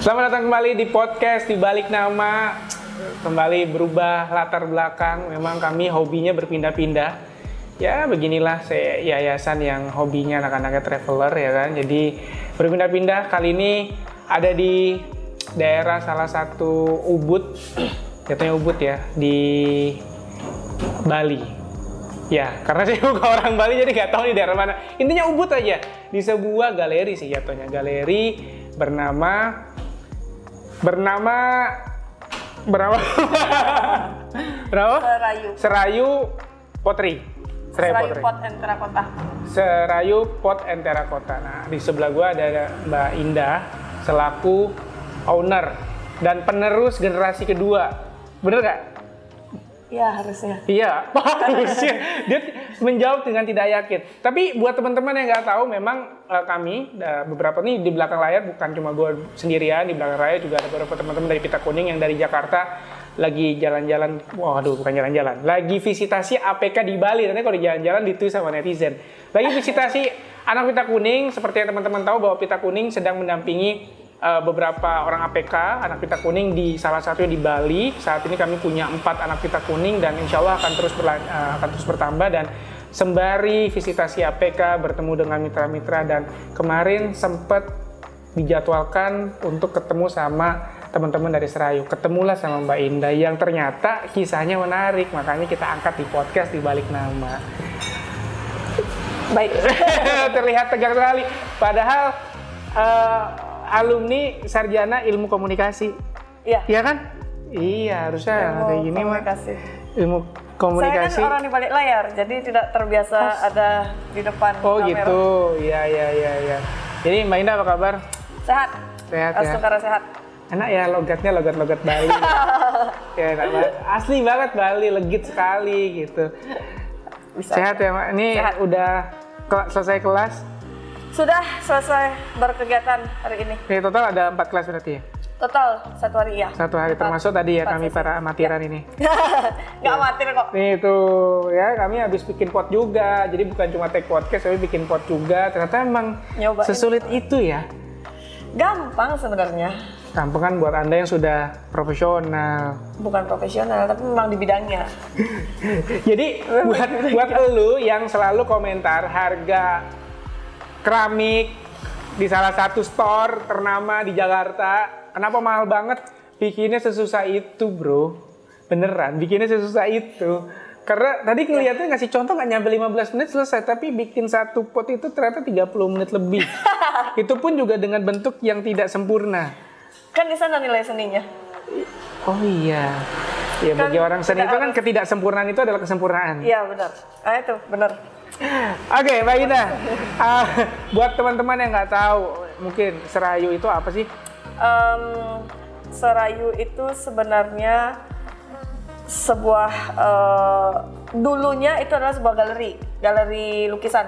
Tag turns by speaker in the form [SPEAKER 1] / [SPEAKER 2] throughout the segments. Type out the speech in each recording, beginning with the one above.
[SPEAKER 1] Selamat datang kembali di podcast di balik nama kembali berubah latar belakang. Memang kami hobinya berpindah-pindah. Ya beginilah saya yayasan yang hobinya anak-anaknya traveler ya kan. Jadi berpindah-pindah kali ini ada di daerah salah satu Ubud, jatuhnya Ubud ya di Bali. Ya, karena saya bukan orang Bali jadi nggak tahu di daerah mana. Intinya Ubud aja di sebuah galeri sih jatuhnya. Galeri bernama bernama berapa? berapa?
[SPEAKER 2] Serayu.
[SPEAKER 1] Serayu Potri. Serayu,
[SPEAKER 2] Serayu
[SPEAKER 1] Potri.
[SPEAKER 2] Pot and Terakota.
[SPEAKER 1] Serayu Pot and Terakota. Nah, di sebelah gua ada Mbak Indah selaku owner dan penerus generasi kedua. Bener gak?
[SPEAKER 2] Ya harusnya.
[SPEAKER 1] Iya, harusnya dia menjawab dengan tidak yakin. Tapi buat teman-teman yang nggak tahu, memang eh, kami eh, beberapa nih di belakang layar bukan cuma gue sendirian, di belakang layar juga ada beberapa teman-teman dari Pita Kuning yang dari Jakarta lagi jalan-jalan, waduh bukan jalan-jalan, lagi visitasi APK di Bali. Nanti kalau di jalan-jalan ditulis sama netizen. Lagi visitasi anak Pita Kuning, seperti yang teman-teman tahu bahwa Pita Kuning sedang mendampingi uh, beberapa orang APK anak pita kuning di salah satunya di Bali. Saat ini kami punya empat anak pita kuning dan insya Allah akan terus berlan- uh, akan terus bertambah dan sembari visitasi APK bertemu dengan mitra-mitra dan kemarin sempat dijadwalkan untuk ketemu sama teman-teman dari Serayu. Ketemulah sama Mbak Indah yang ternyata kisahnya menarik, makanya kita angkat di podcast di balik nama.
[SPEAKER 2] Baik.
[SPEAKER 1] terlihat tegang sekali. Padahal eh, alumni sarjana ilmu komunikasi,
[SPEAKER 2] Iya.
[SPEAKER 1] iya kan? Iya, harusnya
[SPEAKER 2] Ilmu
[SPEAKER 1] kayak gini mah ilmu komunikasi.
[SPEAKER 2] Saya kan orang di balik layar, jadi tidak terbiasa ada di depan
[SPEAKER 1] oh
[SPEAKER 2] kamera.
[SPEAKER 1] gitu, iya iya iya iya. Jadi Mbak Indah apa kabar?
[SPEAKER 2] Sehat.
[SPEAKER 1] Sehat ya.
[SPEAKER 2] Asukara sehat.
[SPEAKER 1] Enak ya logatnya logat-logat Bali. ya, enak banget. Asli banget Bali, legit sekali gitu.
[SPEAKER 2] Bisa.
[SPEAKER 1] Sehat ya, Mak. Ini
[SPEAKER 2] Sehat.
[SPEAKER 1] udah selesai kelas.
[SPEAKER 2] Sudah selesai berkegiatan hari ini.
[SPEAKER 1] Oke, total ada empat kelas berarti ya?
[SPEAKER 2] Total satu hari ya.
[SPEAKER 1] Satu hari termasuk tadi ya kami
[SPEAKER 2] sesi.
[SPEAKER 1] para amatiran ini.
[SPEAKER 2] Nggak khawatir kok.
[SPEAKER 1] Nih tuh ya kami habis bikin pot juga. Jadi bukan cuma take podcast tapi bikin pot juga. Ternyata emang
[SPEAKER 2] Nyobain.
[SPEAKER 1] sesulit itu ya.
[SPEAKER 2] Gampang sebenarnya.
[SPEAKER 1] Gampang kan buat Anda yang sudah profesional.
[SPEAKER 2] Bukan profesional, tapi memang di bidangnya.
[SPEAKER 1] Jadi buat buat elu yang selalu komentar harga keramik di salah satu store ternama di Jakarta, kenapa mahal banget? Bikinnya sesusah itu, Bro. Beneran, bikinnya sesusah itu. Karena tadi ngeliatnya ngasih contoh nggak nyampe 15 menit selesai, tapi bikin satu pot itu ternyata 30 menit lebih. itu pun juga dengan bentuk yang tidak sempurna.
[SPEAKER 2] Kan di sana nilai seninya.
[SPEAKER 1] Oh iya. Ya
[SPEAKER 2] Kan
[SPEAKER 1] bagi orang seni itu kan ketidaksempurnaan itu adalah kesempurnaan.
[SPEAKER 2] Iya benar. Ah itu benar.
[SPEAKER 1] Oke, Mbak Ina. Ah, buat teman-teman yang nggak tahu, mungkin serayu itu apa sih?
[SPEAKER 2] Em, Serayu itu sebenarnya sebuah eh, dulunya itu adalah sebuah galeri, galeri lukisan.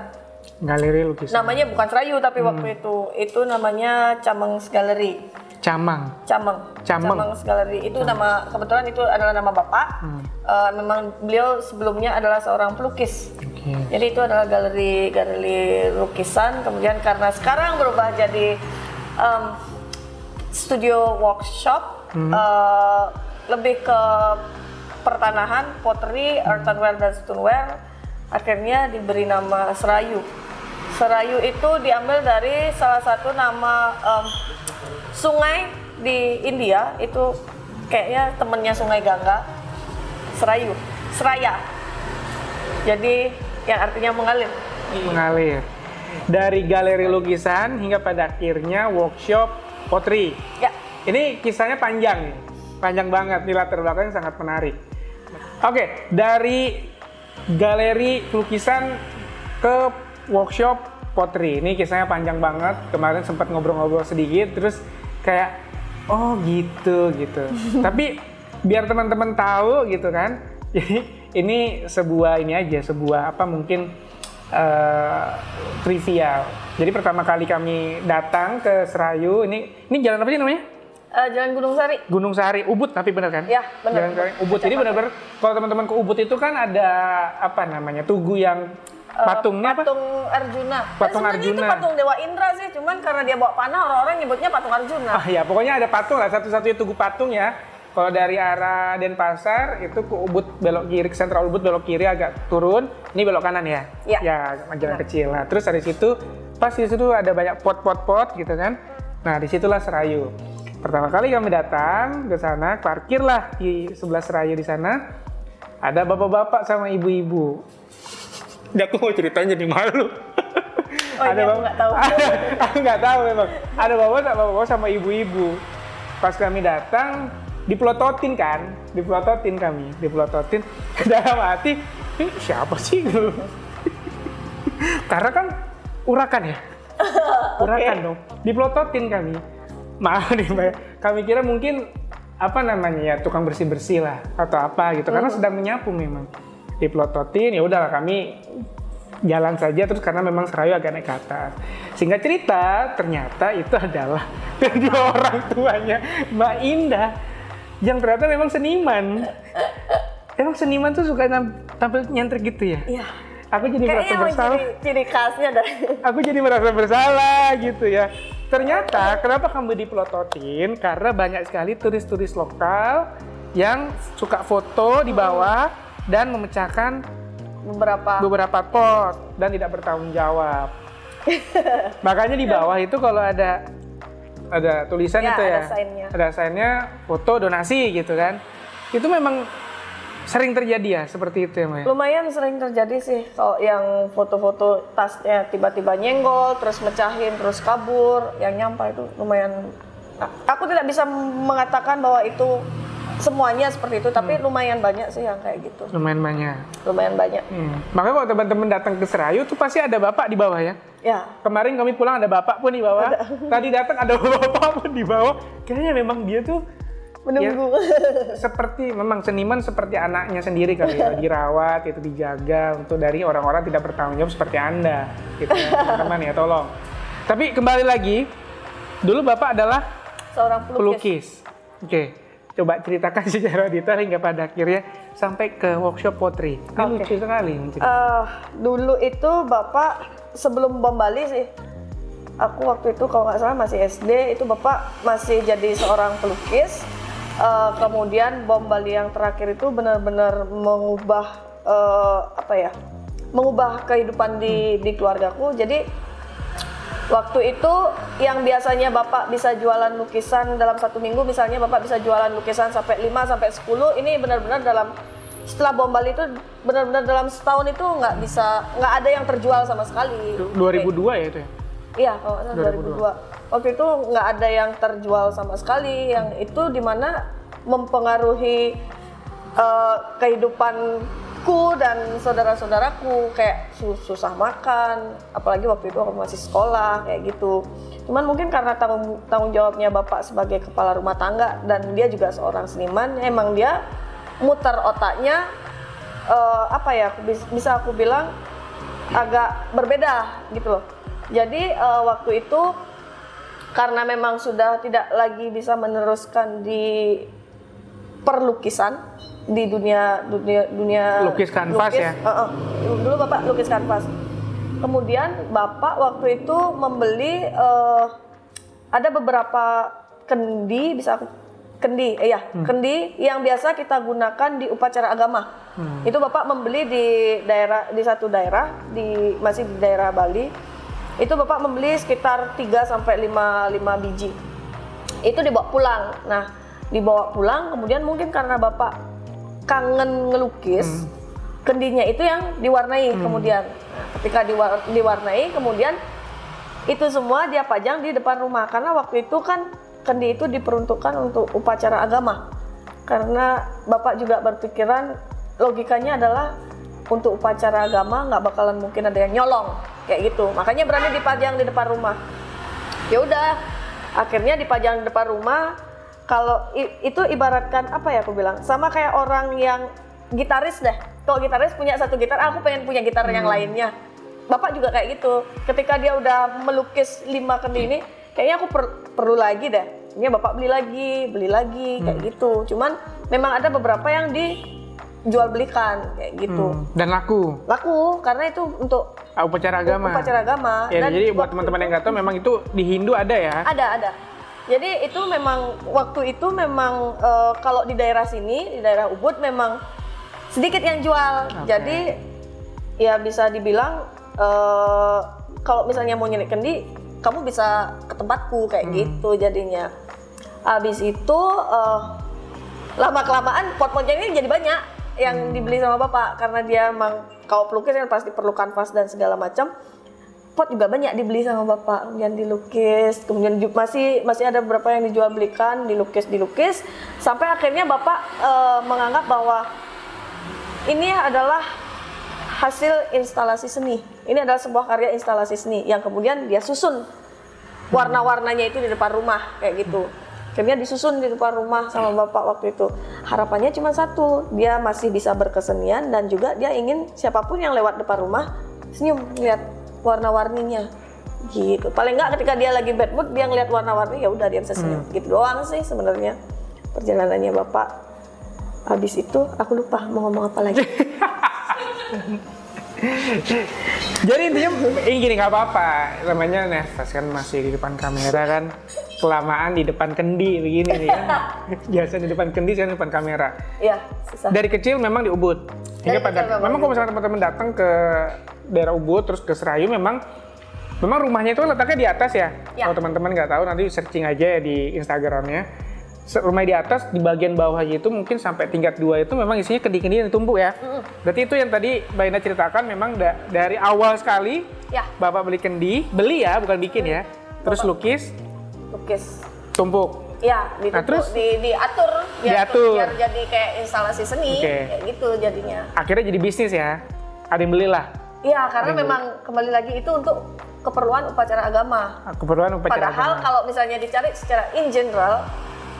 [SPEAKER 1] Galeri lukisan.
[SPEAKER 2] Namanya bukan Serayu tapi waktu itu itu namanya Cameng Gallery.
[SPEAKER 1] Camang.
[SPEAKER 2] Cameng.
[SPEAKER 1] Cameng.
[SPEAKER 2] Gallery itu nama kebetulan itu adalah nama bapak. Eh, memang beliau sebelumnya adalah seorang pelukis.
[SPEAKER 1] Oke.
[SPEAKER 2] Jadi itu adalah galeri galeri lukisan. Kemudian karena sekarang berubah jadi em, studio workshop, eh, lebih ke pertanahan, pottery, earthenware dan stoneware. Akhirnya diberi nama Serayu. Serayu itu diambil dari salah satu nama em, sungai di India itu kayaknya temennya Sungai Gangga. Serayu, Seraya. Jadi yang artinya mengalir.
[SPEAKER 1] Mengalir. Dari galeri lukisan hingga pada akhirnya workshop potri.
[SPEAKER 2] Ya,
[SPEAKER 1] Ini kisahnya panjang. Panjang banget, nih latar belakangnya sangat menarik. Oke, dari galeri lukisan ke workshop potri. Ini kisahnya panjang banget. Kemarin sempat ngobrol-ngobrol sedikit, terus kayak oh gitu gitu. Tapi biar teman-teman tahu gitu kan. Jadi ini sebuah ini aja, sebuah apa mungkin eh, trivial. Jadi pertama kali kami datang ke Serayu, ini ini jalan apa sih namanya?
[SPEAKER 2] eh, Jalan Gunung Sari.
[SPEAKER 1] Gunung Sari, Ubud tapi benar kan?
[SPEAKER 2] Ya, benar.
[SPEAKER 1] Jalan Sari, Ubud. Jadi benar-benar kalau teman-teman ke Ubud itu kan ada apa namanya tugu yang
[SPEAKER 2] eh,
[SPEAKER 1] Patungnya apa?
[SPEAKER 2] patung Arjuna. Dan
[SPEAKER 1] Patung
[SPEAKER 2] itu
[SPEAKER 1] Arjuna.
[SPEAKER 2] patung Dewa Indra sih, cuman karena dia bawa panah orang-orang nyebutnya patung Arjuna.
[SPEAKER 1] Ah ya, pokoknya ada patung lah, satu-satunya tugu patung ya. Kalau dari arah Denpasar itu ke Ubud belok kiri, ke sentral Ubud belok kiri agak turun, ini belok kanan ya?
[SPEAKER 2] Iya.
[SPEAKER 1] Ya, jalan
[SPEAKER 2] Benar.
[SPEAKER 1] kecil. Nah, terus dari situ pas di situ ada banyak pot-pot-pot gitu kan. Nah, di situlah Serayu. Pertama kali kami datang ke sana, parkirlah di sebelah Serayu di sana. Ada bapak-bapak sama ibu-ibu. Ya, aku mau ceritanya jadi malu.
[SPEAKER 2] Oh, ini aku nggak tahu.
[SPEAKER 1] aku nggak tahu memang. Ada bapak bapak sama ibu-ibu. Pas kami datang, dipelototin kan, dipelototin kami, dipelototin. Dalam hati, ini siapa sih? Karena kan urakan ya, urakan dong. Dipelototin kami. Maaf nih Mbak, kami kira mungkin apa namanya ya tukang bersih bersih lah atau apa gitu karena sedang menyapu memang dipelototin ya udahlah kami jalan saja terus karena memang Serayu agak naik ke atas. Singkat cerita, ternyata itu adalah kedua orang tuanya Mbak Indah yang ternyata memang seniman. Emang seniman tuh suka tampil nyentrik gitu ya?
[SPEAKER 2] Iya.
[SPEAKER 1] Aku jadi merasa
[SPEAKER 2] Kayaknya emang
[SPEAKER 1] bersalah.
[SPEAKER 2] ciri, ciri khasnya dari
[SPEAKER 1] Aku jadi merasa bersalah gitu ya. Ternyata kenapa kamu dipelototin? Karena banyak sekali turis-turis lokal yang suka foto di bawah dan memecahkan
[SPEAKER 2] beberapa
[SPEAKER 1] beberapa pot dan tidak bertanggung jawab. Makanya di bawah itu kalau ada ada tulisan
[SPEAKER 2] Ya,
[SPEAKER 1] itu ya,
[SPEAKER 2] ada sign-nya.
[SPEAKER 1] ada sign-nya foto donasi gitu kan. Itu memang sering terjadi ya seperti itu ya, Maya.
[SPEAKER 2] lumayan sering terjadi sih kalau yang foto-foto tasnya tiba-tiba nyenggol terus mecahin terus kabur yang nyampah itu lumayan aku tidak bisa mengatakan bahwa itu semuanya seperti itu tapi
[SPEAKER 1] Hmm.
[SPEAKER 2] lumayan banyak sih yang kayak gitu
[SPEAKER 1] Lumayan banyak.
[SPEAKER 2] lumayan banyak
[SPEAKER 1] Hmm. Makanya kalau teman-teman datang ke Serayu tuh pasti ada bapak di bawah ya.
[SPEAKER 2] ya
[SPEAKER 1] Kemarin kami pulang ada bapak pun di bawah. Tadi datang ada bapak pun di bawah. Kayaknya memang dia tuh
[SPEAKER 2] menunggu
[SPEAKER 1] seperti memang seniman seperti anaknya sendiri kali ya dirawat itu dijaga untuk dari orang-orang tidak bertanggung jawab seperti anda gitu ya teman-teman ya tolong tapi kembali lagi dulu bapak adalah
[SPEAKER 2] seorang pelukis,
[SPEAKER 1] pelukis oke coba ceritakan secara detail hingga pada akhirnya sampai ke workshop potri ini
[SPEAKER 2] Oke.
[SPEAKER 1] lucu sekali.
[SPEAKER 2] Eh, dulu itu bapak sebelum bom Bali sih aku waktu itu kalau nggak salah masih SD itu bapak masih jadi seorang pelukis Eh, kemudian bom Bali yang terakhir itu benar-benar mengubah eh, apa ya mengubah kehidupan di di keluargaku jadi waktu itu yang biasanya bapak bisa jualan lukisan dalam satu minggu misalnya bapak bisa jualan lukisan sampai 5 sampai 10 ini benar-benar dalam setelah bom Bali itu benar-benar dalam setahun itu nggak bisa nggak ada yang terjual sama sekali.
[SPEAKER 1] Itu 2002 ya itu ya
[SPEAKER 2] Iya, kalau nggak salah 2002. Waktu itu nggak ada yang terjual sama sekali, yang itu di mana mempengaruhi eh, kehidupanku dan saudara-saudaraku kayak su- susah makan, apalagi waktu itu aku masih sekolah kayak gitu. Cuman mungkin karena tanggung, tanggung jawabnya bapak sebagai kepala rumah tangga dan dia juga seorang seniman, emang dia muter otaknya eh, apa ya bis- bisa aku bilang agak berbeda gitu loh. Jadi eh, waktu itu karena memang sudah tidak lagi bisa meneruskan di perlukisan di dunia dunia dunia
[SPEAKER 1] Lukis kanvas ya?
[SPEAKER 2] eh, eh. Dulu bapak lukis kanvas. Kemudian bapak waktu itu membeli eh, ada beberapa kendi bisa aku kendi, eh, ya kendi yang biasa kita gunakan di upacara agama. Itu bapak membeli di daerah di satu daerah di masih di daerah Bali. Itu bapak membeli sekitar 3 sampai 5 5 biji. Itu dibawa pulang. Nah, dibawa pulang kemudian mungkin karena bapak kangen ngelukis, kendinya itu yang diwarnai kemudian. Nah, ketika diwar- diwarnai kemudian itu semua dia pajang di depan rumah. Karena waktu itu kan kendi itu diperuntukkan untuk upacara agama. Karena bapak juga berpikiran logikanya adalah untuk upacara agama nggak bakalan mungkin ada yang nyolong kayak gitu. Makanya berani dipajang di depan rumah. Ya udah akhirnya dipajang di depan rumah kalau itu ibaratkan apa ya aku bilang sama kayak orang yang gitaris deh kalau gitaris punya satu gitar aku pengen punya gitar yang lainnya bapak juga kayak gitu ketika dia udah melukis lima kendi ini kayaknya aku per- perlu lagi deh ini bapak beli lagi beli lagi kayak gitu cuman memang ada beberapa yang di jual belikan kayak gitu.
[SPEAKER 1] Hmm. Dan laku.
[SPEAKER 2] Laku karena itu untuk
[SPEAKER 1] upacara agama.
[SPEAKER 2] upacara agama.
[SPEAKER 1] Ya,
[SPEAKER 2] Dan
[SPEAKER 1] jadi buat teman-teman yang nggak tahu memang itu di Hindu ada ya.
[SPEAKER 2] Ada, ada. Jadi itu memang waktu itu memang eh, kalau di daerah sini, di daerah Ubud memang sedikit yang jual.
[SPEAKER 1] Oke.
[SPEAKER 2] Jadi ya bisa dibilang eh, kalau misalnya mau nyelip kendi, kamu bisa ke tempatku kayak
[SPEAKER 1] Hmm.
[SPEAKER 2] gitu jadinya. Habis itu eh, lama kelamaan pot-potnya ini jadi banyak yang
[SPEAKER 1] Hmm.
[SPEAKER 2] dibeli sama bapak karena dia emang kalau pelukis kan pasti perlu kanvas dan segala macam pot juga banyak dibeli sama bapak. Kemudian dilukis kemudian masih masih ada beberapa yang dijual belikan dilukis dilukis. Sampai akhirnya bapak eh, menganggap bahwa ini adalah hasil instalasi seni. Ini adalah sebuah karya instalasi seni yang kemudian dia susun. Warna-warnanya itu di depan rumah kayak gitu. Akhirnya disusun di depan rumah sama bapak waktu itu. Harapannya cuma satu dia masih bisa berkesenian dan juga dia ingin siapa pun yang lewat depan rumah senyum lihat warna-warninya. Gitu. Paling nggak ketika dia lagi bad mood dia ngeliat warna-warni ya udah dia bisa senyum. Gitu doang sih sebenarnya perjalanannya bapak. Habis itu aku lupa mau ngomong apa lagi
[SPEAKER 1] Jadi intinya ini gini nggak apa-apa, namanya nervous kan masih di depan kamera kan, kelamaan di depan kendi begini nih kan, biasa di depan kendi sekarang di depan kamera.
[SPEAKER 2] ya susah
[SPEAKER 1] Dari kecil memang di Ubud, hingga
[SPEAKER 2] Dari
[SPEAKER 1] pada
[SPEAKER 2] memang
[SPEAKER 1] memang kalau misalnya teman-teman datang ke daerah Ubud terus ke Serayu memang memang rumahnya itu kan letaknya di atas ya.
[SPEAKER 2] Ya.
[SPEAKER 1] Kalau teman-teman nggak tahu nanti searching aja ya di Instagramnya. Rumah di atas di bagian bawahnya itu mungkin sampai tingkat dua itu memang isinya kendi-kendi yang ditumpuk ya. Berarti itu yang tadi Mbak Ina ceritakan memang da- dari awal sekali
[SPEAKER 2] ya
[SPEAKER 1] Bapak beli kendi, beli ya bukan bikin ya. Terus lukis,
[SPEAKER 2] lukis
[SPEAKER 1] tumpuk.
[SPEAKER 2] Ya, ditumpuk,
[SPEAKER 1] Nah, terus?
[SPEAKER 2] di, diatur, biar,
[SPEAKER 1] Diatur.
[SPEAKER 2] biar jadi kayak instalasi seni,
[SPEAKER 1] Oke.
[SPEAKER 2] kayak gitu jadinya.
[SPEAKER 1] Akhirnya jadi bisnis ya. Ada yang belilah.
[SPEAKER 2] Iya, karena
[SPEAKER 1] yang
[SPEAKER 2] memang kembali lagi itu untuk keperluan upacara agama.
[SPEAKER 1] Keperluan upacara
[SPEAKER 2] Padahal
[SPEAKER 1] agama.
[SPEAKER 2] kalau misalnya dicari secara in general,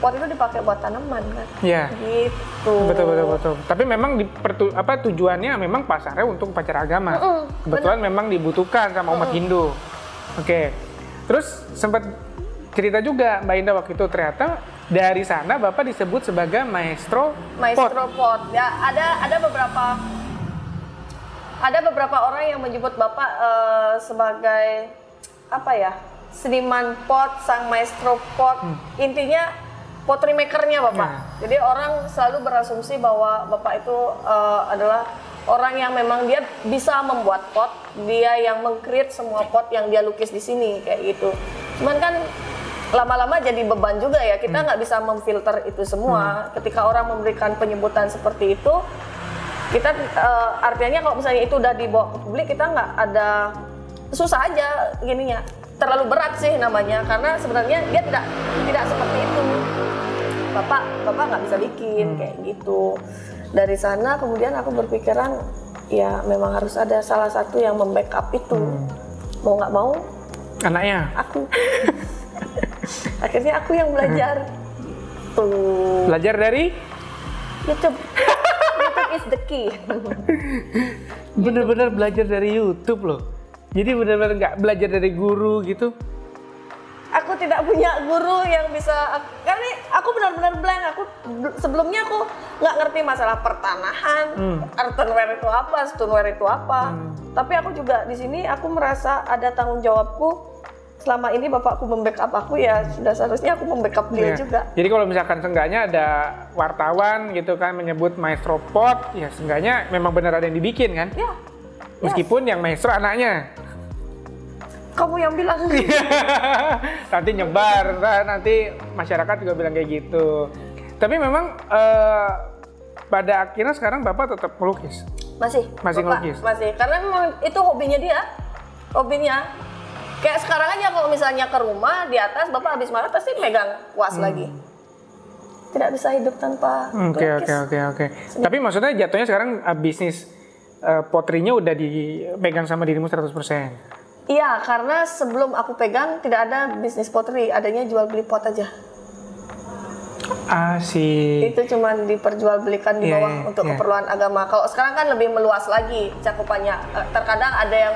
[SPEAKER 2] pot itu dipakai buat tanaman kan.
[SPEAKER 1] Iya.
[SPEAKER 2] Gitu.
[SPEAKER 1] Betul betul betul. Tapi memang di pertu- apa tujuannya memang pasarnya untuk upacara agama.
[SPEAKER 2] Mm-mm,
[SPEAKER 1] Kebetulan memang dibutuhkan sama umat Hindu. Oke. Terus sempat cerita juga Mbak Indah waktu itu ternyata dari sana Bapak disebut sebagai maestro,
[SPEAKER 2] Maestro
[SPEAKER 1] pot.
[SPEAKER 2] pot. Ya, ada ada beberapa ada beberapa orang yang menyebut Bapak eh, sebagai apa ya? seniman pot, sang maestro pot. Intinya pottery makernya Bapak.
[SPEAKER 1] Ya.
[SPEAKER 2] Jadi orang selalu berasumsi bahwa Bapak itu eh, adalah orang yang memang dia bisa membuat pot, dia yang mengcreate semua pot yang dia lukis di sini kayak gitu. Cuman kan lama-lama jadi beban juga ya kita nggak bisa memfilter itu semua ketika orang memberikan penyebutan seperti itu kita eh, artinya kalau misalnya itu udah dibawa ke publik kita nggak ada susah aja gininya terlalu berat sih namanya karena sebenarnya dia tidak tidak seperti itu bapak bapak nggak bisa bikin kayak gitu. Dari sana kemudian aku berpikiran ya memang harus ada salah satu yang membackup itu. Mau nggak mau
[SPEAKER 1] Anaknya.
[SPEAKER 2] aku. Akhirnya aku yang belajar. Tuh
[SPEAKER 1] Belajar dari?
[SPEAKER 2] YouTube. YouTube is the key.
[SPEAKER 1] Bener-bener belajar dari YouTube loh. Jadi bener-bener nggak belajar dari guru gitu.
[SPEAKER 2] Tidak punya guru yang bisa karena aku benar-benar blank aku sebelumnya aku nggak ngerti masalah pertanahan
[SPEAKER 1] Hmm.
[SPEAKER 2] earthenware itu apa stoneware itu apa tapi aku juga di sini aku merasa ada tanggung jawabku selama ini bapakku membackup aku ya sudah seharusnya aku membackup dia
[SPEAKER 1] Iya.
[SPEAKER 2] juga
[SPEAKER 1] Jadi kalau misalkan seenggaknya ada wartawan gitu kan menyebut maestro pot, ya seenggaknya memang benar ada yang dibikin kan.
[SPEAKER 2] ya yes.
[SPEAKER 1] Meskipun yang maestro anaknya.
[SPEAKER 2] Kamu yang bilang
[SPEAKER 1] nanti nyebar, ntar nanti masyarakat juga bilang kayak gitu. Tapi memang eh, pada akhirnya sekarang Bapak tetap melukis.
[SPEAKER 2] masih
[SPEAKER 1] Masih
[SPEAKER 2] Bapak,
[SPEAKER 1] ngelukis?
[SPEAKER 2] masih karena memang itu hobinya dia hobinya kayak sekarang aja kalau misalnya ke rumah di atas bapak habis makan pasti megang kuas
[SPEAKER 1] Hmm.
[SPEAKER 2] lagi tidak bisa hidup tanpa
[SPEAKER 1] Oke
[SPEAKER 2] lukis.
[SPEAKER 1] oke oke oke. Tapi maksudnya jatuhnya sekarang eh, bisnis eh, potrinya udah dipegang sama dirimu 100%.
[SPEAKER 2] Iya karena sebelum aku pegang tidak ada bisnis pottery adanya jual beli pot aja
[SPEAKER 1] Asik.
[SPEAKER 2] itu cuma diperjualbelikan di
[SPEAKER 1] Iya,
[SPEAKER 2] bawah
[SPEAKER 1] iya,
[SPEAKER 2] untuk
[SPEAKER 1] iya.
[SPEAKER 2] keperluan agama. Kalau sekarang kan lebih meluas lagi cakupannya. Eh, Terkadang ada yang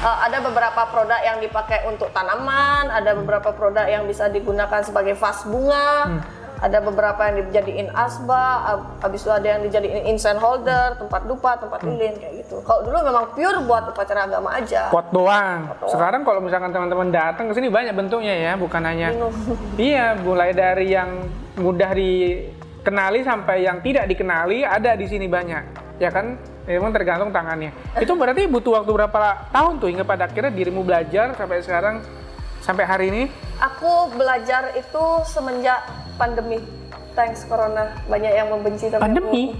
[SPEAKER 2] eh, ada beberapa produk yang dipakai untuk tanaman, ada beberapa produk yang bisa digunakan sebagai vas bunga,
[SPEAKER 1] Hmm.
[SPEAKER 2] Ada beberapa yang dijadiin asba, ab- habis itu ada yang dijadiin incense holder, tempat dupa, tempat lilin kayak gitu. Kalau dulu memang pure buat upacara agama aja.
[SPEAKER 1] pot doang. Sekarang kalau misalkan teman-teman datang ke sini banyak bentuknya ya, bukan hanya
[SPEAKER 2] Minum.
[SPEAKER 1] Iya, mulai dari yang mudah dikenali sampai yang tidak dikenali ada di sini banyak. Ya kan? Ya, Memang tergantung tangannya. Itu berarti butuh waktu berapa tahun tuh hingga pada akhirnya dirimu belajar sampai sekarang sampai hari ini?
[SPEAKER 2] Aku belajar itu semenjak pandemi. Thanks corona. Banyak yang membenci tapi
[SPEAKER 1] Pandemi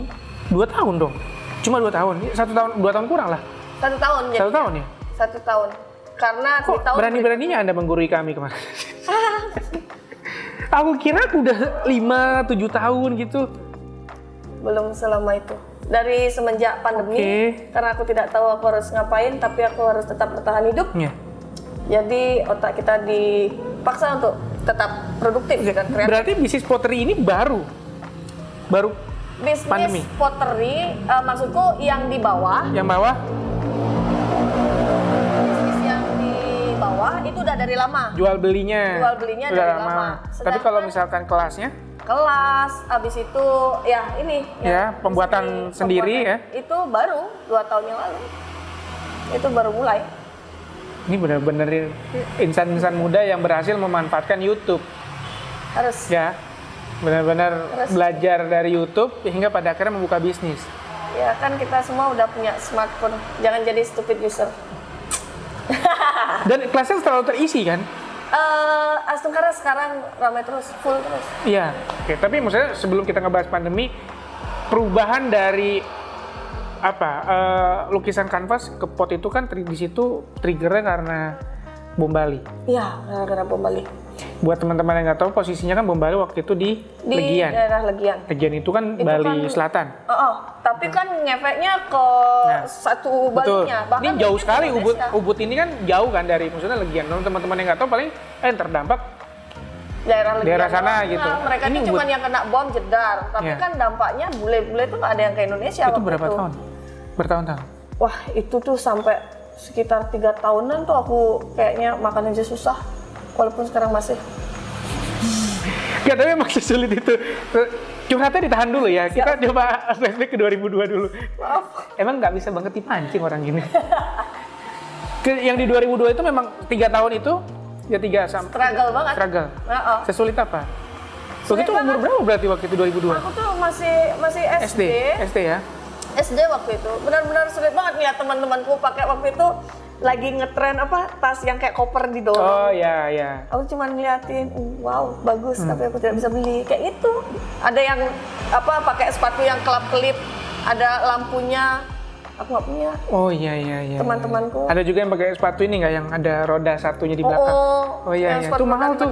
[SPEAKER 1] dua tahun dong. Cuma dua tahun, satu tahun dua tahun kurang lah.
[SPEAKER 2] aku- satu tahun jadi.
[SPEAKER 1] Satu tahun ya.
[SPEAKER 2] Satu tahun. Karena di
[SPEAKER 1] Kok
[SPEAKER 2] tahun
[SPEAKER 1] berani-beraninya anda menggurui kami kemarin? Aku kira aku udah 5 7 tahun gitu.
[SPEAKER 2] belum selama itu. Dari semenjak pandemi,
[SPEAKER 1] Oke.
[SPEAKER 2] karena aku tidak tahu aku harus ngapain, tapi aku harus tetap bertahan hidup.
[SPEAKER 1] Ya.
[SPEAKER 2] Jadi otak kita dipaksa untuk tetap produktif dan kreatif.
[SPEAKER 1] Berarti bisnis pottery ini baru. Baru
[SPEAKER 2] Bisnis
[SPEAKER 1] pandemi.
[SPEAKER 2] pottery, eh, maksudku yang di bawah,
[SPEAKER 1] yang bawah
[SPEAKER 2] bisnis yang di bawah itu udah dari lama.
[SPEAKER 1] jual belinya.
[SPEAKER 2] Jual belinya
[SPEAKER 1] udah
[SPEAKER 2] dari
[SPEAKER 1] lama.
[SPEAKER 2] lama.
[SPEAKER 1] Tapi kalau misalkan kelasnya
[SPEAKER 2] Kelas, habis itu ya ini.
[SPEAKER 1] Ya,
[SPEAKER 2] yang
[SPEAKER 1] pembuatan
[SPEAKER 2] di-
[SPEAKER 1] sendiri ya.
[SPEAKER 2] Itu baru dua tahun yang lalu. Itu baru mulai.
[SPEAKER 1] Ini benar-benar insan-insan muda yang berhasil memanfaatkan YouTube
[SPEAKER 2] Harus.
[SPEAKER 1] ya. Benar-benar belajar dari YouTube hingga pada akhirnya membuka bisnis.
[SPEAKER 2] Ya kan kita semua udah punya smartphone. Jangan jadi stupid user.
[SPEAKER 1] Dan kelasnya selalu terisi kan?
[SPEAKER 2] Eh, Astungkara sekarang ramai terus, full terus.
[SPEAKER 1] Iya. Oke, tapi maksudnya sebelum kita ngebahas pandemi, perubahan dari apa eh, lukisan kanvas ke pot itu kan di situ triggernya karena bom Bali.
[SPEAKER 2] Iya, gara-gara bom Bali.
[SPEAKER 1] Buat teman-teman yang nggak tahu posisinya kan bom Bali waktu itu di,
[SPEAKER 2] Di
[SPEAKER 1] Legian.
[SPEAKER 2] daerah Legian.
[SPEAKER 1] Legian itu kan
[SPEAKER 2] Itu
[SPEAKER 1] Bali
[SPEAKER 2] kan-
[SPEAKER 1] Selatan.
[SPEAKER 2] Oh, oh, tapi kan ngefeknya ke
[SPEAKER 1] Nah,
[SPEAKER 2] satu
[SPEAKER 1] Betul.
[SPEAKER 2] Balinya.
[SPEAKER 1] Ini jauh sekali Ubud. Ubud ini kan jauh kan dari maksudnya Legian. Kalau teman-teman yang nggak tahu paling eh terdampak
[SPEAKER 2] daerah Legian.
[SPEAKER 1] daerah sana
[SPEAKER 2] doang.
[SPEAKER 1] gitu.
[SPEAKER 2] Nah, mereka
[SPEAKER 1] Ini
[SPEAKER 2] itu cuma yang kena bom jedar, tapi
[SPEAKER 1] Iya.
[SPEAKER 2] kan dampaknya bule-bule itu nggak ada yang ke Indonesia
[SPEAKER 1] itu berapa
[SPEAKER 2] itu.
[SPEAKER 1] tahun? Bertahun-tahun.
[SPEAKER 2] Wah, itu tuh sampai sekitar tiga tahunan tuh aku kayaknya makan aja susah. Walaupun sekarang masih.
[SPEAKER 1] Gak, tapi emang sesulit itu. Curhatnya ditahan dulu ya. Kita coba flashback ke 2002 dulu.
[SPEAKER 2] Maaf.
[SPEAKER 1] Emang nggak bisa banget dipancing orang gini. Ke, yang di 2002 itu memang tiga tahun itu ya tiga sampai
[SPEAKER 2] Struggle banget.
[SPEAKER 1] struggle.
[SPEAKER 2] Heeh.
[SPEAKER 1] Sesulit apa?
[SPEAKER 2] Sulit
[SPEAKER 1] Waktu itu umur berapa berarti waktu itu 2002?
[SPEAKER 2] Aku tuh masih masih
[SPEAKER 1] SD, SD ya.
[SPEAKER 2] SD waktu itu benar-benar sulit banget lihat teman-temanku pakai waktu itu lagi ngetren apa tas yang kayak koper didorong.
[SPEAKER 1] Oh ya ya.
[SPEAKER 2] Aku cuma ngeliatin, "Uh, wow bagus, tapi aku tidak bisa beli kayak itu. Ada yang apa pakai sepatu yang kelap kelip, ada lampunya. Aku nggak punya.
[SPEAKER 1] Oh iya iya iya.
[SPEAKER 2] Teman-temanku.
[SPEAKER 1] Ada juga yang pakai sepatu ini nggak yang ada roda satunya di
[SPEAKER 2] Oh,
[SPEAKER 1] belakang.
[SPEAKER 2] oh,
[SPEAKER 1] Oh iya
[SPEAKER 2] yang
[SPEAKER 1] iya.
[SPEAKER 2] sepatu
[SPEAKER 1] Itu mahal tuh.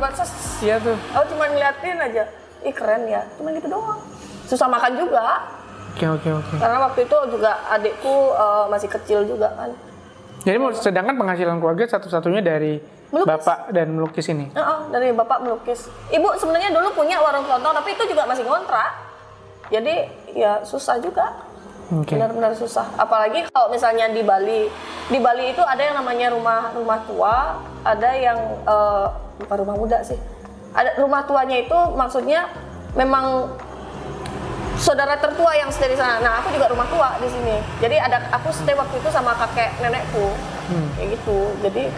[SPEAKER 1] Iya tuh.
[SPEAKER 2] Aku cuma ngeliatin aja, ih keren ya, cuma gitu doang. Susah makan juga,
[SPEAKER 1] Oke oke oke.
[SPEAKER 2] karena waktu itu juga adikku eh, masih kecil juga kan.
[SPEAKER 1] Jadi sedangkan penghasilan keluarga satu-satunya dari
[SPEAKER 2] Melukis.
[SPEAKER 1] bapak dan melukis ini.
[SPEAKER 2] Heeh, dari bapak melukis. Ibu sebenarnya dulu punya warung kelontong, tapi itu juga masih ngontrak. Jadi ya susah juga.
[SPEAKER 1] Oke.
[SPEAKER 2] Benar-benar susah. Apalagi kalau misalnya di Bali. Di Bali itu ada yang namanya rumah rumah tua, ada yang bukan rumah muda sih. Ada rumah tuanya itu maksudnya memang saudara tertua yang stay di sana. Nah, aku juga rumah tua di sini. Jadi ada aku stay waktu itu sama kakek nenekku.
[SPEAKER 1] Hmm.
[SPEAKER 2] Kayak gitu. Jadi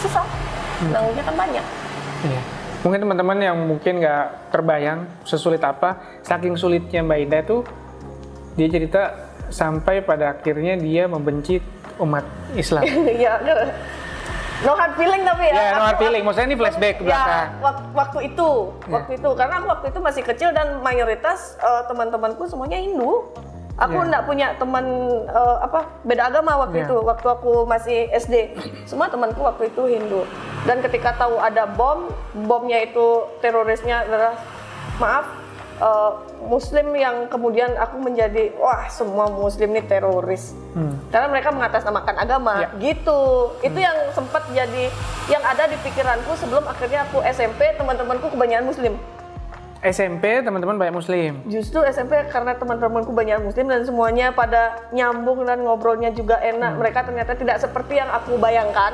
[SPEAKER 2] susah. Nanggungnya kan banyak.
[SPEAKER 1] Iya. Mungkin teman-teman yang mungkin nggak terbayang sesulit apa, saking sulitnya Mbak Indah itu dia cerita sampai pada akhirnya dia membenci umat Islam.
[SPEAKER 2] ya, no hard feeling tapi ya.
[SPEAKER 1] Ya, no hard feeling. Maksudnya ini flashback ke
[SPEAKER 2] Ya,
[SPEAKER 1] belakang.
[SPEAKER 2] wak- waktu itu,
[SPEAKER 1] Ya.
[SPEAKER 2] waktu itu karena aku waktu itu masih kecil dan mayoritas eh, teman-temanku semuanya Hindu. Aku
[SPEAKER 1] Ya.
[SPEAKER 2] nggak punya teman eh, apa beda agama waktu
[SPEAKER 1] Ya.
[SPEAKER 2] itu. Waktu aku masih SD, semua temanku waktu itu Hindu. Dan ketika tahu ada bom, bomnya itu terorisnya adalah maaf eh, Muslim yang kemudian aku menjadi wah semua Muslim ini teroris.
[SPEAKER 1] Hmm.
[SPEAKER 2] Karena mereka mengatasnamakan agama,
[SPEAKER 1] Ya.
[SPEAKER 2] gitu. Itu yang sempat jadi yang ada di pikiranku sebelum akhirnya aku SMP, teman-temanku kebanyakan Muslim.
[SPEAKER 1] SMP teman-teman banyak Muslim.
[SPEAKER 2] Justru SMP karena teman-temanku banyak Muslim dan semuanya pada nyambung dan ngobrolnya juga enak. Mereka ternyata tidak seperti yang aku bayangkan.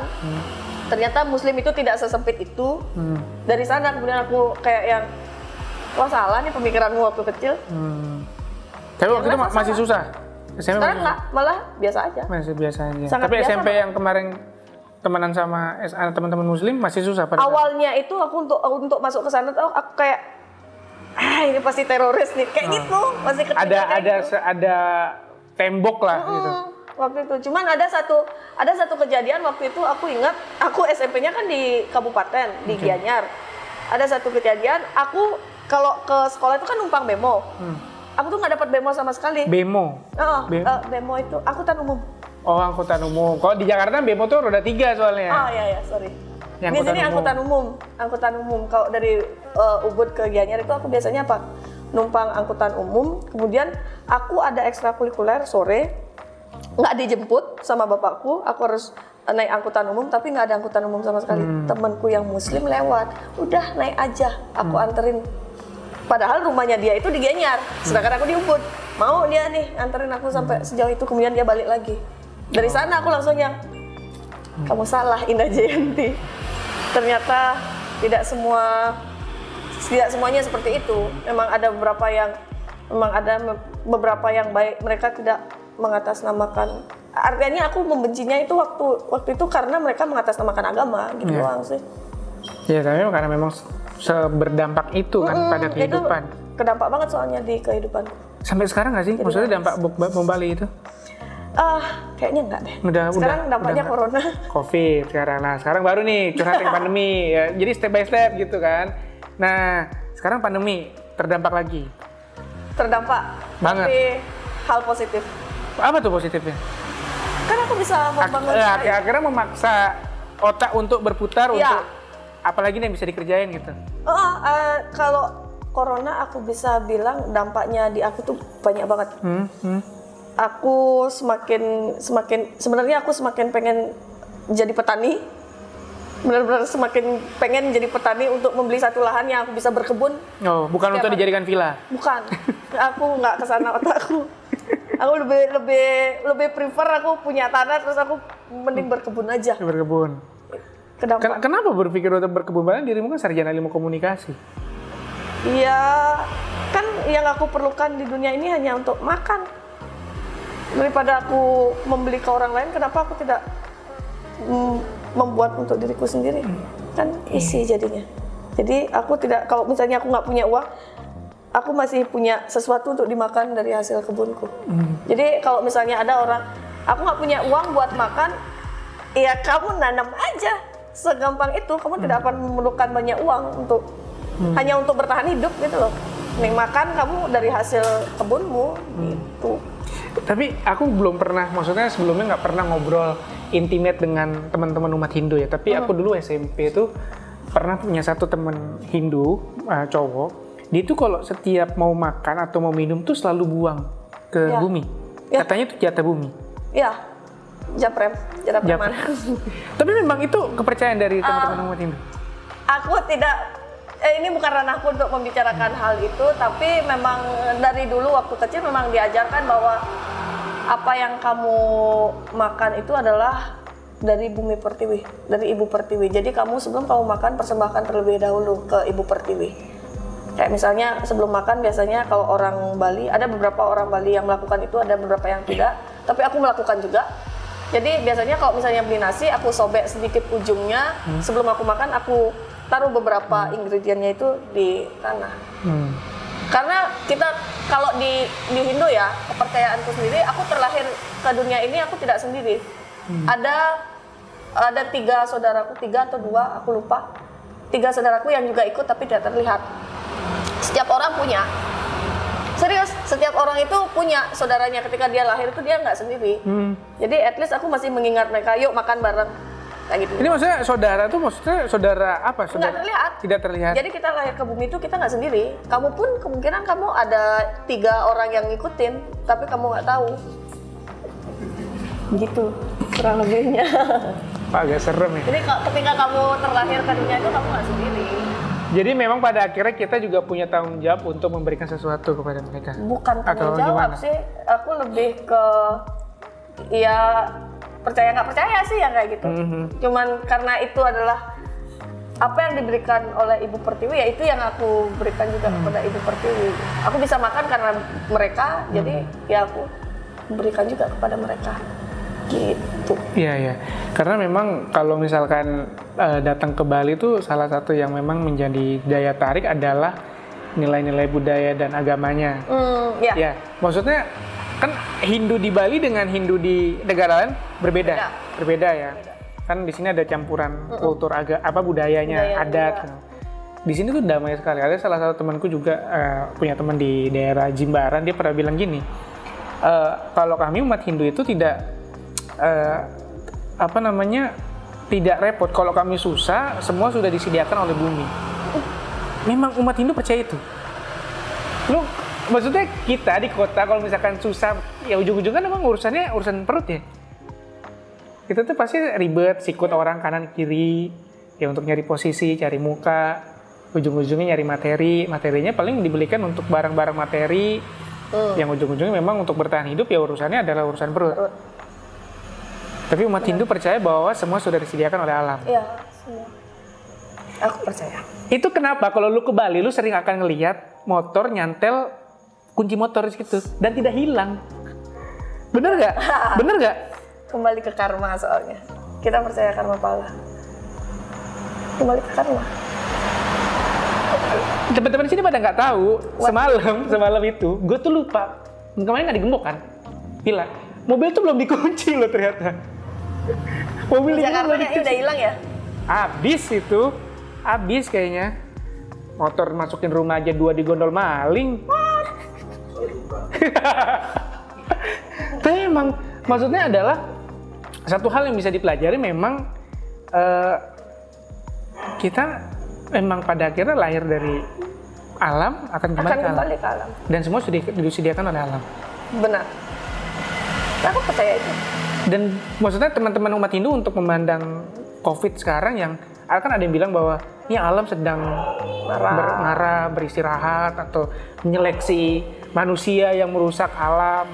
[SPEAKER 2] Ternyata Muslim itu tidak sesempit itu.
[SPEAKER 1] Hmm.
[SPEAKER 2] Dari sana kemudian aku kayak yang wah salah nih pemikiranmu waktu kecil.
[SPEAKER 1] Hmm. Tapi waktu itu ma-
[SPEAKER 2] rasa
[SPEAKER 1] masih
[SPEAKER 2] salah.
[SPEAKER 1] susah. SMP
[SPEAKER 2] Sekarang nggak, malah biasa aja.
[SPEAKER 1] masih biasa aja.
[SPEAKER 2] Sangat
[SPEAKER 1] Tapi
[SPEAKER 2] biasa,
[SPEAKER 1] SMP yang kemarin temenan sama SA teman-teman muslim masih susah pada saat-
[SPEAKER 2] Awalnya itu aku untuk untuk masuk ke sana tuh aku kayak ah ini pasti teroris nih kayak gitu masih kecil
[SPEAKER 1] ada
[SPEAKER 2] kayak
[SPEAKER 1] ada
[SPEAKER 2] gitu.
[SPEAKER 1] ada tembok lah gitu.
[SPEAKER 2] Hmm, waktu itu cuman ada satu ada satu kejadian waktu itu aku ingat aku SMP-nya kan di kabupaten di Gianyar ada satu kejadian aku kalau ke sekolah itu kan numpang bemo.
[SPEAKER 1] Hmm.
[SPEAKER 2] aku tuh nggak dapat bemo sama sekali.
[SPEAKER 1] Bemo.
[SPEAKER 2] Heeh,
[SPEAKER 1] Be-
[SPEAKER 2] eh, bemo itu angkutan umum.
[SPEAKER 1] Oh angkutan umum. Kalau di Jakarta bemo tuh roda tiga soalnya.
[SPEAKER 2] oh ya ya sorry.
[SPEAKER 1] Yang
[SPEAKER 2] di sini
[SPEAKER 1] umum.
[SPEAKER 2] angkutan umum. Angkutan umum. Kalau dari eh, Ubud ke Gianyar itu aku biasanya apa? Numpang angkutan umum. Kemudian aku ada ekstrakurikuler sore. Nggak dijemput sama bapakku. Aku harus naik angkutan umum tapi nggak ada angkutan umum sama sekali.
[SPEAKER 1] Hmm.
[SPEAKER 2] temanku yang muslim lewat. Udah naik aja. Aku anterin padahal rumahnya dia itu di Gianyar sedangkan aku di Ubud mau dia nih anterin aku sampai sejauh itu kemudian dia balik lagi. Dari sana aku langsung yang kamu salah Indah Jayanti ternyata tidak semua tidak semuanya seperti itu. Memang ada beberapa yang memang ada beberapa yang baik. Mereka tidak mengatasnamakan. Artinya aku membencinya itu waktu waktu itu karena mereka mengatasnamakan agama gitu
[SPEAKER 1] Iya.
[SPEAKER 2] doang sih.
[SPEAKER 1] Ya tapi karena memang seberdampak itu kan
[SPEAKER 2] Mm-mm,
[SPEAKER 1] pada kehidupan.
[SPEAKER 2] itu kedampak banget soalnya di kehidupanku
[SPEAKER 1] Sampai sekarang nggak sih? Maksudnya dampak bom Bali itu?
[SPEAKER 2] ah kayaknya enggak deh
[SPEAKER 1] Udah
[SPEAKER 2] sekarang
[SPEAKER 1] udah
[SPEAKER 2] dampaknya
[SPEAKER 1] udah
[SPEAKER 2] corona
[SPEAKER 1] Covid sekarang. Nah sekarang baru nih curhat yang pandemi. Ya, jadi step by step gitu kan. Nah sekarang pandemi terdampak lagi.
[SPEAKER 2] terdampak
[SPEAKER 1] Banget.
[SPEAKER 2] tapi hal positif
[SPEAKER 1] Apa tuh positifnya?
[SPEAKER 2] kan aku bisa
[SPEAKER 1] Ak-
[SPEAKER 2] membangun
[SPEAKER 1] eh,
[SPEAKER 2] saya.
[SPEAKER 1] akhirnya memaksa otak untuk berputar
[SPEAKER 2] Iya.
[SPEAKER 1] untuk apalagi yang bisa dikerjain gitu.
[SPEAKER 2] Oh, eh, kalau corona aku bisa bilang dampaknya di aku tuh banyak banget.
[SPEAKER 1] Hmm, hmm.
[SPEAKER 2] Aku semakin semakin sebenarnya aku semakin pengen jadi petani. Benar-benar semakin pengen jadi petani untuk membeli satu lahan yang aku bisa berkebun.
[SPEAKER 1] Oh, bukan untuk dijadikan villa.
[SPEAKER 2] Bukan, aku nggak ke sana otakku. Aku lebih lebih lebih prefer aku punya tanah terus aku mending berkebun aja.
[SPEAKER 1] Berkebun.
[SPEAKER 2] Kedampak.
[SPEAKER 1] Ken- kenapa berpikir untuk berkebun? Padahal dirimu kan sarjana ilmu komunikasi.
[SPEAKER 2] Iya, kan yang aku perlukan di dunia ini hanya untuk makan. Daripada aku membeli ke orang lain, kenapa aku tidak mm, membuat untuk diriku sendiri? Kan isi jadinya. Jadi aku tidak, kalau misalnya aku nggak punya uang, aku masih punya sesuatu untuk dimakan dari hasil kebunku. Jadi kalau misalnya ada orang, aku nggak punya uang buat makan, ya kamu nanam aja. Segampang itu, kamu tidak akan memerlukan banyak uang untuk hanya untuk bertahan hidup gitu loh. Nih makan kamu dari hasil kebunmu gitu.
[SPEAKER 1] Tapi aku belum pernah, maksudnya sebelumnya nggak pernah ngobrol intimate dengan teman-teman umat Hindu ya. Tapi aku dulu SMP itu pernah punya satu teman Hindu uh, cowok. Dia itu kalau setiap mau makan atau mau minum tuh selalu buang ke
[SPEAKER 2] Ya.
[SPEAKER 1] bumi.
[SPEAKER 2] Ya.
[SPEAKER 1] Katanya itu jatah bumi.
[SPEAKER 2] Ya, japrem, japrem
[SPEAKER 1] Japrem. Tapi memang itu kepercayaan dari teman-teman umat Hindu.
[SPEAKER 2] aku tidak eh, ini bukan ranahku untuk membicarakan hal itu tapi memang dari dulu waktu kecil memang diajarkan bahwa apa yang kamu makan itu adalah dari bumi pertiwi dari ibu pertiwi jadi kamu sebelum kamu makan persembahkan terlebih dahulu ke ibu pertiwi kayak misalnya sebelum makan biasanya kalau orang Bali ada beberapa orang Bali yang melakukan itu ada beberapa yang tidak tapi aku melakukan juga jadi biasanya kalau misalnya beli nasi aku sobek sedikit ujungnya. Sebelum aku makan aku taruh beberapa ingredientnya itu di tanah.
[SPEAKER 1] Hmm.
[SPEAKER 2] karena kita kalau di di Hindu ya kepercayaanku sendiri aku terlahir ke dunia ini aku tidak sendiri. Ada ada tiga saudaraku tiga atau dua aku lupa. Tiga saudaraku yang juga ikut tapi tidak terlihat. Setiap orang punya serius setiap orang itu punya saudaranya ketika dia lahir itu dia nggak sendiri
[SPEAKER 1] Hmm.
[SPEAKER 2] jadi at least aku masih mengingat mereka yuk makan bareng kayak gitu
[SPEAKER 1] Ini maksudnya saudara tuh maksudnya saudara apa?
[SPEAKER 2] nggak
[SPEAKER 1] Saudara
[SPEAKER 2] terlihat
[SPEAKER 1] Tidak terlihat.
[SPEAKER 2] Jadi kita lahir ke bumi itu kita nggak sendiri. Kamu pun kemungkinan kamu ada tiga orang yang ngikutin, tapi kamu nggak tahu. Gitu, kurang lebihnya.
[SPEAKER 1] Pak agak serem ya.
[SPEAKER 2] Jadi ka- ketika kamu terlahir ke dunia itu kamu nggak sendiri.
[SPEAKER 1] Jadi memang pada akhirnya kita juga punya tanggung jawab untuk memberikan sesuatu kepada mereka.
[SPEAKER 2] Bukan
[SPEAKER 1] Atau
[SPEAKER 2] tanggung jawab
[SPEAKER 1] gimana?
[SPEAKER 2] sih. Aku lebih ke ya percaya nggak percaya sih yang kayak gitu.
[SPEAKER 1] Mhm.
[SPEAKER 2] Cuman karena itu adalah apa yang diberikan oleh Ibu Pertiwi ya itu yang aku berikan juga
[SPEAKER 1] Hmm.
[SPEAKER 2] kepada Ibu Pertiwi. Aku bisa makan karena mereka, jadi
[SPEAKER 1] Hmm.
[SPEAKER 2] ya aku berikan juga kepada mereka. Gitu.
[SPEAKER 1] Iya ya, karena memang kalau misalkan eh, datang ke Bali itu salah satu yang memang menjadi daya tarik adalah nilai-nilai budaya dan agamanya.
[SPEAKER 2] Hmm, ya.
[SPEAKER 1] Ya, maksudnya kan Hindu di Bali dengan Hindu di negara lain berbeda,
[SPEAKER 2] Beda.
[SPEAKER 1] berbeda ya. Kan di sini ada campuran kultur aga, apa budayanya,
[SPEAKER 2] Budaya
[SPEAKER 1] adat.
[SPEAKER 2] juga.
[SPEAKER 1] gitu. Di sini tuh damai sekali. Ada salah satu temanku juga eh, punya teman di daerah Jimbaran, dia pernah bilang gini, eh, kalau kami umat Hindu itu tidak eh, apa namanya tidak repot. Kalau kami susah, semua sudah disediakan oleh bumi. Memang umat Hindu percaya itu lu maksudnya kita di kota kalau misalkan susah ya ujung-ujungnya memang urusannya urusan perut ya kita tuh pasti ribet sikut orang kanan kiri ya untuk nyari posisi cari muka ujung-ujungnya nyari materi materinya paling dibelikan untuk barang-barang materi
[SPEAKER 2] Hmm.
[SPEAKER 1] yang ujung-ujungnya memang untuk bertahan hidup ya urusannya adalah urusan perut
[SPEAKER 2] Perut.
[SPEAKER 1] Tapi umat Hindu percaya bahwa semua sudah disediakan oleh alam
[SPEAKER 2] Iya, semua. Aku percaya.
[SPEAKER 1] itu kenapa kalau lu ke Bali lu sering akan ngelihat motor nyantel kunci motor di situ dan tidak hilang bener nggak bener nggak
[SPEAKER 2] Kembali ke karma soalnya. Kita percaya karma pala. Kembali ke karma.
[SPEAKER 1] teman-teman sini pada nggak tahu semalam semalam itu gue tuh lupa kemarin nggak digembok kan pila mobil tuh belum dikunci loh ternyata mobil
[SPEAKER 2] Jakarta
[SPEAKER 1] dikunci
[SPEAKER 2] udah hilang ya?
[SPEAKER 1] habis itu habis kayaknya motor masukin rumah aja dua digondol maling tapi emang maksudnya adalah satu hal yang bisa dipelajari memang eh, kita memang pada akhirnya lahir dari alam akan kembali
[SPEAKER 2] Akan
[SPEAKER 1] ke alam
[SPEAKER 2] kembali ke alam.
[SPEAKER 1] dan semua sudah disediakan oleh alam
[SPEAKER 2] Benar. Aku percaya itu.
[SPEAKER 1] Dan maksudnya teman-teman umat Hindu untuk memandang COVID sekarang yang kan ada yang bilang bahwa ini alam sedang
[SPEAKER 2] Marah.
[SPEAKER 1] ber- marah, beristirahat atau menyeleksi manusia yang merusak alam.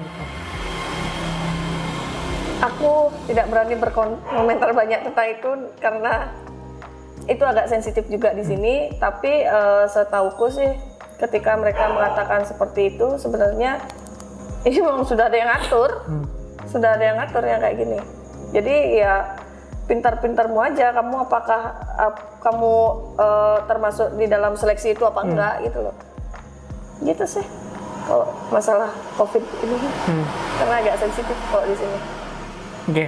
[SPEAKER 2] Aku tidak berani berkomentar banyak tentang itu karena itu agak sensitif juga di sini. Tapi eh, setauku sih, ketika mereka mengatakan seperti itu, sebenarnya ini memang sudah ada yang ngatur, sudah ada yang ngatur yang kayak gini. Jadi ya pintar-pintarmu aja. Kamu apakah ap- kamu eh, termasuk di dalam seleksi itu apa enggak gitu loh. Gitu sih. Kalau masalah COVID ini,
[SPEAKER 1] Hmm.
[SPEAKER 2] karena agak sensitif kalau di sini.
[SPEAKER 1] Oke,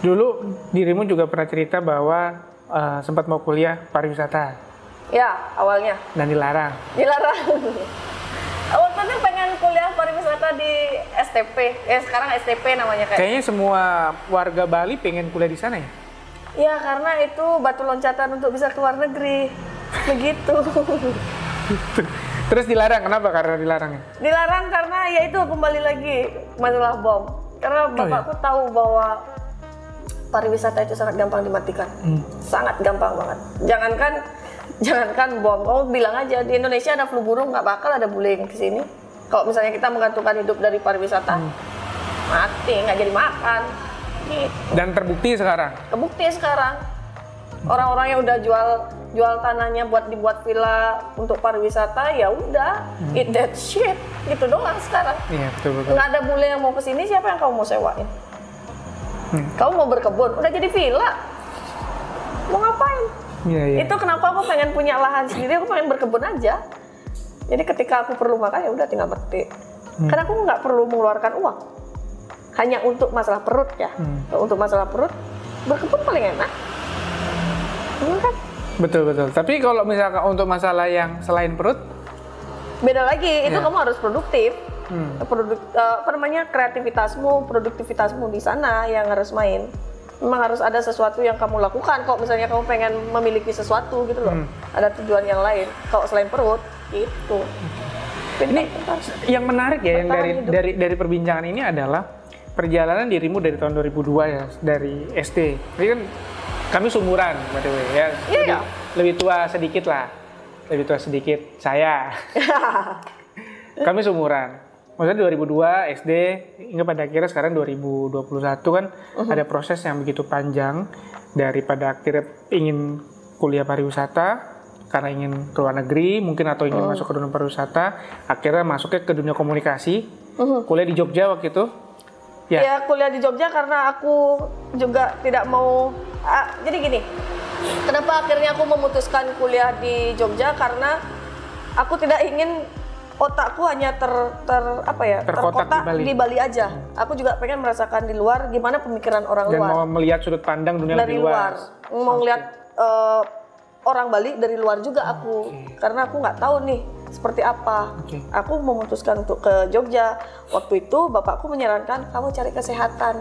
[SPEAKER 1] dulu dirimu juga pernah cerita bahwa eh, sempat mau kuliah pariwisata
[SPEAKER 2] Ya, awalnya
[SPEAKER 1] dan dilarang.
[SPEAKER 2] dilarang. Itu pengen kuliah pariwisata di STP, eh sekarang STP namanya kayak.
[SPEAKER 1] Kayaknya semua warga Bali pengen kuliah di sana ya.
[SPEAKER 2] Ya karena itu batu loncatan untuk bisa ke luar negeri. Begitu.
[SPEAKER 1] Terus dilarang, kenapa? Karena dilarang
[SPEAKER 2] dilarang karena ya itu kembali lagi masalah bom. Karena bapakku tahu bahwa pariwisata itu sangat gampang dimatikan. Sangat gampang banget. Jangankan jangankan bom, kamu bilang aja di Indonesia ada flu burung nggak bakal ada bule yang ke sini. Kalau misalnya kita menggantungkan hidup dari pariwisata, mati nggak jadi makan. Gitu.
[SPEAKER 1] Dan terbukti sekarang.
[SPEAKER 2] Kebukti sekarang orang-orang yang udah jual jual tanahnya buat dibuat villa untuk pariwisata ya udah eat that shit gitu doang sekarang.
[SPEAKER 1] Iya, betul betul.
[SPEAKER 2] Nggak ada bule yang mau ke sini siapa yang kamu mau sewain?
[SPEAKER 1] Hmm.
[SPEAKER 2] Kamu mau berkebun, udah jadi villa. Mau ngapain?
[SPEAKER 1] Iya, iya.
[SPEAKER 2] Itu kenapa aku pengen punya lahan sendiri, aku pengen berkebun aja. Jadi ketika aku perlu makan ya udah tinggal petik.
[SPEAKER 1] Hmm.
[SPEAKER 2] Karena aku nggak perlu mengeluarkan uang. Hanya untuk masalah perut ya.
[SPEAKER 1] Hmm.
[SPEAKER 2] Untuk masalah perut, berkebun paling enak. Kan?
[SPEAKER 1] Betul betul. Tapi kalau misalkan untuk masalah yang selain perut,
[SPEAKER 2] Beda lagi, itu
[SPEAKER 1] Ya.
[SPEAKER 2] kamu harus produktif.
[SPEAKER 1] Hmm.
[SPEAKER 2] Produk, eh, apa namanya kreativitasmu, produktivitasmu di sana yang harus main. Memang harus ada sesuatu yang kamu lakukan. Kalau misalnya kamu pengen memiliki sesuatu gitu loh,
[SPEAKER 1] Hmm.
[SPEAKER 2] ada tujuan yang lain. Kalau selain perut, gitu.
[SPEAKER 1] ini yang menarik ya yang dari
[SPEAKER 2] hidup.
[SPEAKER 1] dari dari perbincangan ini adalah perjalanan dirimu dari tahun 2002 ya dari SD. Jadi kan kami sumuran by the way ya.
[SPEAKER 2] Iya,
[SPEAKER 1] lebih,
[SPEAKER 2] iya.
[SPEAKER 1] lebih tua sedikit lah. Lebih tua sedikit saya. kami sumuran. Maksudnya 2002 SD hingga pada akhirnya sekarang 2021 kan
[SPEAKER 2] Uh-huh.
[SPEAKER 1] ada proses yang begitu panjang daripada akhirnya ingin kuliah pariwisata karena ingin ke luar negeri, mungkin atau ingin masuk ke dunia pariwisata, akhirnya masuknya ke dunia komunikasi. Kuliah di Jogja waktu itu. Ya.
[SPEAKER 2] Ya kuliah di Jogja karena aku juga tidak mau. ah, jadi gini, kenapa akhirnya aku memutuskan kuliah di Jogja karena aku tidak ingin otakku hanya ter, ter apa ya
[SPEAKER 1] Terkotak di Bali.
[SPEAKER 2] aja. Aku juga pengen merasakan di luar gimana pemikiran orang
[SPEAKER 1] Dan
[SPEAKER 2] luar
[SPEAKER 1] mau melihat sudut pandang dunia
[SPEAKER 2] dari luar.
[SPEAKER 1] luas.
[SPEAKER 2] Mau ngeliat eh, orang Bali dari luar juga aku karena aku nggak tahu nih seperti apa.
[SPEAKER 1] Oke.
[SPEAKER 2] Aku memutuskan untuk ke Jogja. Waktu itu bapakku menyarankan kamu cari kesehatan.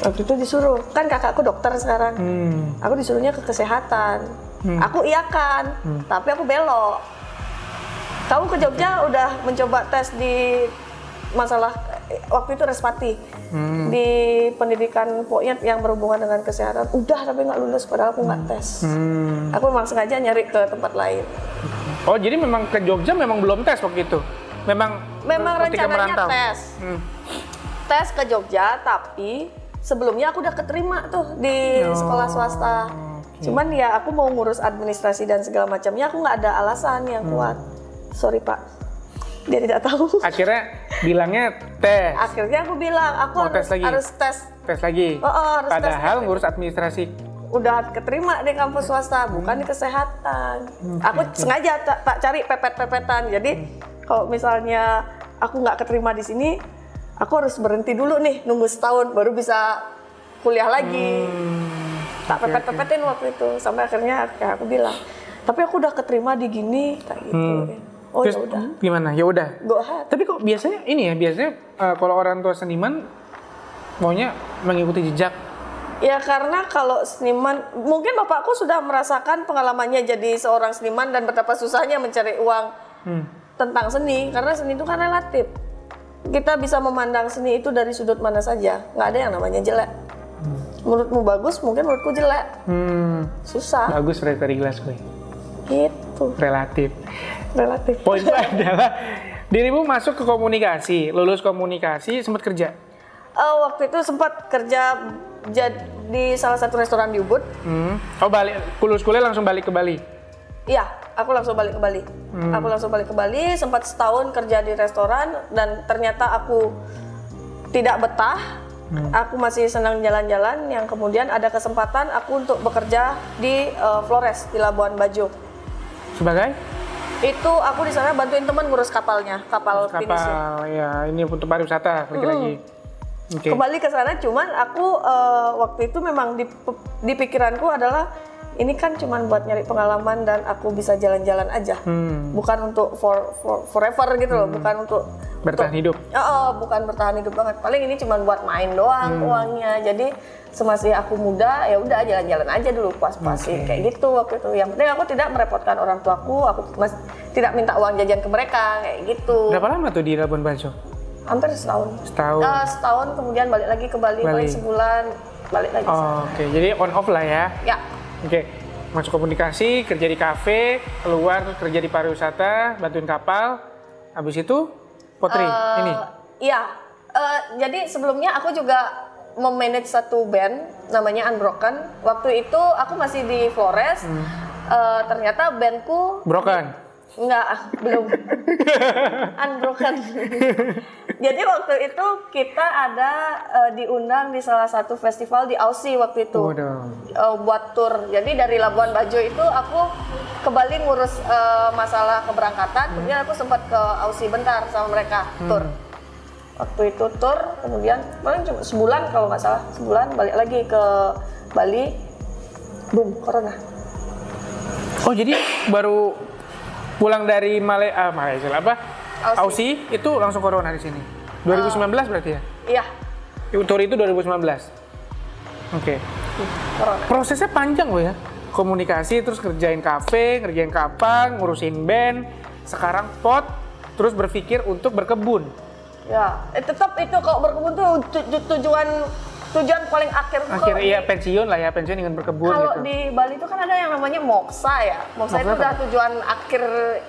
[SPEAKER 2] Waktu itu disuruh, kan kakakku dokter sekarang.
[SPEAKER 1] Hmm.
[SPEAKER 2] Aku disuruhnya ke kesehatan. Aku iakan, tapi aku belok. Kamu ke Jogja udah mencoba tes di masalah waktu itu respati
[SPEAKER 1] Hmm.
[SPEAKER 2] di pendidikan pokoknya yang berhubungan dengan kesehatan. Udah tapi nggak lulus padahal aku nggak tes.
[SPEAKER 1] Hmm.
[SPEAKER 2] Aku memang sengaja nyari ke tempat lain.
[SPEAKER 1] Oh jadi memang ke Jogja memang belum tes waktu itu. Memang
[SPEAKER 2] Memang rencananya
[SPEAKER 1] merantau.
[SPEAKER 2] tes,
[SPEAKER 1] Hmm.
[SPEAKER 2] tes ke Jogja tapi sebelumnya aku udah keterima tuh di
[SPEAKER 1] Oh,
[SPEAKER 2] sekolah swasta.
[SPEAKER 1] oke.
[SPEAKER 2] Cuman ya aku mau ngurus administrasi dan segala macamnya aku nggak ada alasan yang
[SPEAKER 1] Hmm.
[SPEAKER 2] kuat. Sorry pak, dia tidak tahu.
[SPEAKER 1] Akhirnya bilangnya tes,
[SPEAKER 2] Akhirnya aku bilang aku
[SPEAKER 1] Mau
[SPEAKER 2] harus
[SPEAKER 1] tes lagi?
[SPEAKER 2] harus tes.
[SPEAKER 1] tes lagi.
[SPEAKER 2] Oh, oh, harus tes
[SPEAKER 1] Padahal
[SPEAKER 2] lagi.
[SPEAKER 1] ngurus administrasi.
[SPEAKER 2] Udah keterima di kampus swasta, bukan di kesehatan. Aku sengaja tak, tak cari pepet-pepetan. Jadi kalau misalnya aku nggak keterima di sini, aku harus berhenti dulu nih, nunggu setahun baru bisa kuliah lagi. tak
[SPEAKER 1] oke,
[SPEAKER 2] pepet-pepetin waktu itu, sampai akhirnya kayak aku bilang, tapi aku udah keterima di gini, kayak gitu. Oh
[SPEAKER 1] Terus
[SPEAKER 2] ya udah,
[SPEAKER 1] gimana? Ya udah. Tapi kok biasanya ini ya biasanya eh, kalau orang tua seniman maunya mengikuti jejak.
[SPEAKER 2] Ya karena kalau seniman, mungkin bapakku sudah merasakan pengalamannya jadi seorang seniman dan betapa susahnya mencari uang
[SPEAKER 1] Hmm.
[SPEAKER 2] tentang seni, karena seni itu kan relatif. Kita bisa memandang seni itu dari sudut mana saja, nggak ada yang namanya jelek. Menurutmu bagus, mungkin menurutku jelek.
[SPEAKER 1] Hmm.
[SPEAKER 2] Susah,
[SPEAKER 1] Bagus tadi gelas gue.
[SPEAKER 2] gitu,
[SPEAKER 1] Relatif.
[SPEAKER 2] Relatif.
[SPEAKER 1] Poinnya adalah dirimu masuk ke komunikasi, lulus komunikasi, sempat kerja.
[SPEAKER 2] Eh, waktu itu sempat kerja di salah satu restoran di Ubud.
[SPEAKER 1] Hmm. Oh balik, lulus kuliah langsung balik ke Bali.
[SPEAKER 2] Iya, aku langsung balik ke Bali. Aku langsung balik ke Bali, sempat setahun kerja di restoran dan ternyata aku tidak betah. Aku masih senang jalan-jalan yang kemudian ada kesempatan aku untuk bekerja di eh, Flores di Labuan Bajo.
[SPEAKER 1] Sebagai
[SPEAKER 2] Itu aku di sana bantuin teman ngurus kapalnya, kapal, finish.
[SPEAKER 1] kapal ya ini untuk pariwisata lagi-lagi. Oke.
[SPEAKER 2] Kembali ke sana cuman aku eh, waktu itu memang di, di pikiranku adalah ini kan cuman buat nyari pengalaman dan aku bisa jalan-jalan aja.
[SPEAKER 1] Hmm.
[SPEAKER 2] bukan untuk for, for- forever gitu loh, bukan untuk
[SPEAKER 1] Bertahan hidup.
[SPEAKER 2] Oh, oh, bukan bertahan hidup banget. Paling ini cuma buat main doang
[SPEAKER 1] Hmm.
[SPEAKER 2] uangnya. Jadi semasih aku muda ya udah jalan-jalan aja dulu puas-puasin kayak gitu waktu itu. Yang penting aku tidak merepotkan orang tuaku, aku mas, tidak minta uang jajan ke mereka kayak gitu.
[SPEAKER 1] Berapa lama tuh di Labuan Bajo?
[SPEAKER 2] Hampir setahun.
[SPEAKER 1] Setahun.
[SPEAKER 2] Eh, setahun kemudian balik lagi ke Bali,
[SPEAKER 1] Bali.
[SPEAKER 2] paling sebulan balik lagi.
[SPEAKER 1] Oh, Oke, jadi on off lah ya.
[SPEAKER 2] Ya.
[SPEAKER 1] Oke, masuk komunikasi, kerja di kafe, keluar kerja di pariwisata, bantuin kapal. Habis itu potri
[SPEAKER 2] Eh,
[SPEAKER 1] ini.
[SPEAKER 2] Iya. Eh, jadi sebelumnya aku juga memanage satu band namanya Unbroken. Waktu itu aku masih di Flores.
[SPEAKER 1] Hmm.
[SPEAKER 2] Eh, ternyata bandku
[SPEAKER 1] Broken.
[SPEAKER 2] Enggak, belum. Unbroken. Jadi waktu itu kita ada eh, diundang di salah satu festival di Aussie waktu itu.
[SPEAKER 1] Waduh.
[SPEAKER 2] Eh, buat tour. Jadi dari Labuan Bajo itu aku ke Bali ngurus eh, masalah keberangkatan, kemudian aku sempat ke Aussie bentar sama mereka tour. Waktu itu tour, kemudian paling cuma sebulan kalau nggak salah, sebulan balik lagi ke Bali. Boom, corona.
[SPEAKER 1] Oh, jadi baru pulang dari Male ah, Malaysia apa?
[SPEAKER 2] Aussie.
[SPEAKER 1] Aussie itu langsung corona di sini. 2019 berarti ya?
[SPEAKER 2] Iya,
[SPEAKER 1] Tour itu 2019. Oke.
[SPEAKER 2] corona.
[SPEAKER 1] Prosesnya panjang loh ya. Komunikasi terus kerjain kafe, kerjain kapal, ngurusin band, sekarang pot, terus berpikir untuk berkebun.
[SPEAKER 2] Ya, eh, tetap itu kalau berkebun tuh tu- tu- tujuan tujuan paling akhir tuh
[SPEAKER 1] Akhirnya
[SPEAKER 2] kalau
[SPEAKER 1] ya
[SPEAKER 2] di-
[SPEAKER 1] pensiun lah ya, pensiun dengan berkebun
[SPEAKER 2] kalau
[SPEAKER 1] gitu.
[SPEAKER 2] di Bali itu kan ada yang namanya moksa ya. Moksa,
[SPEAKER 1] Moksa
[SPEAKER 2] itu udah
[SPEAKER 1] tuh?
[SPEAKER 2] tujuan akhir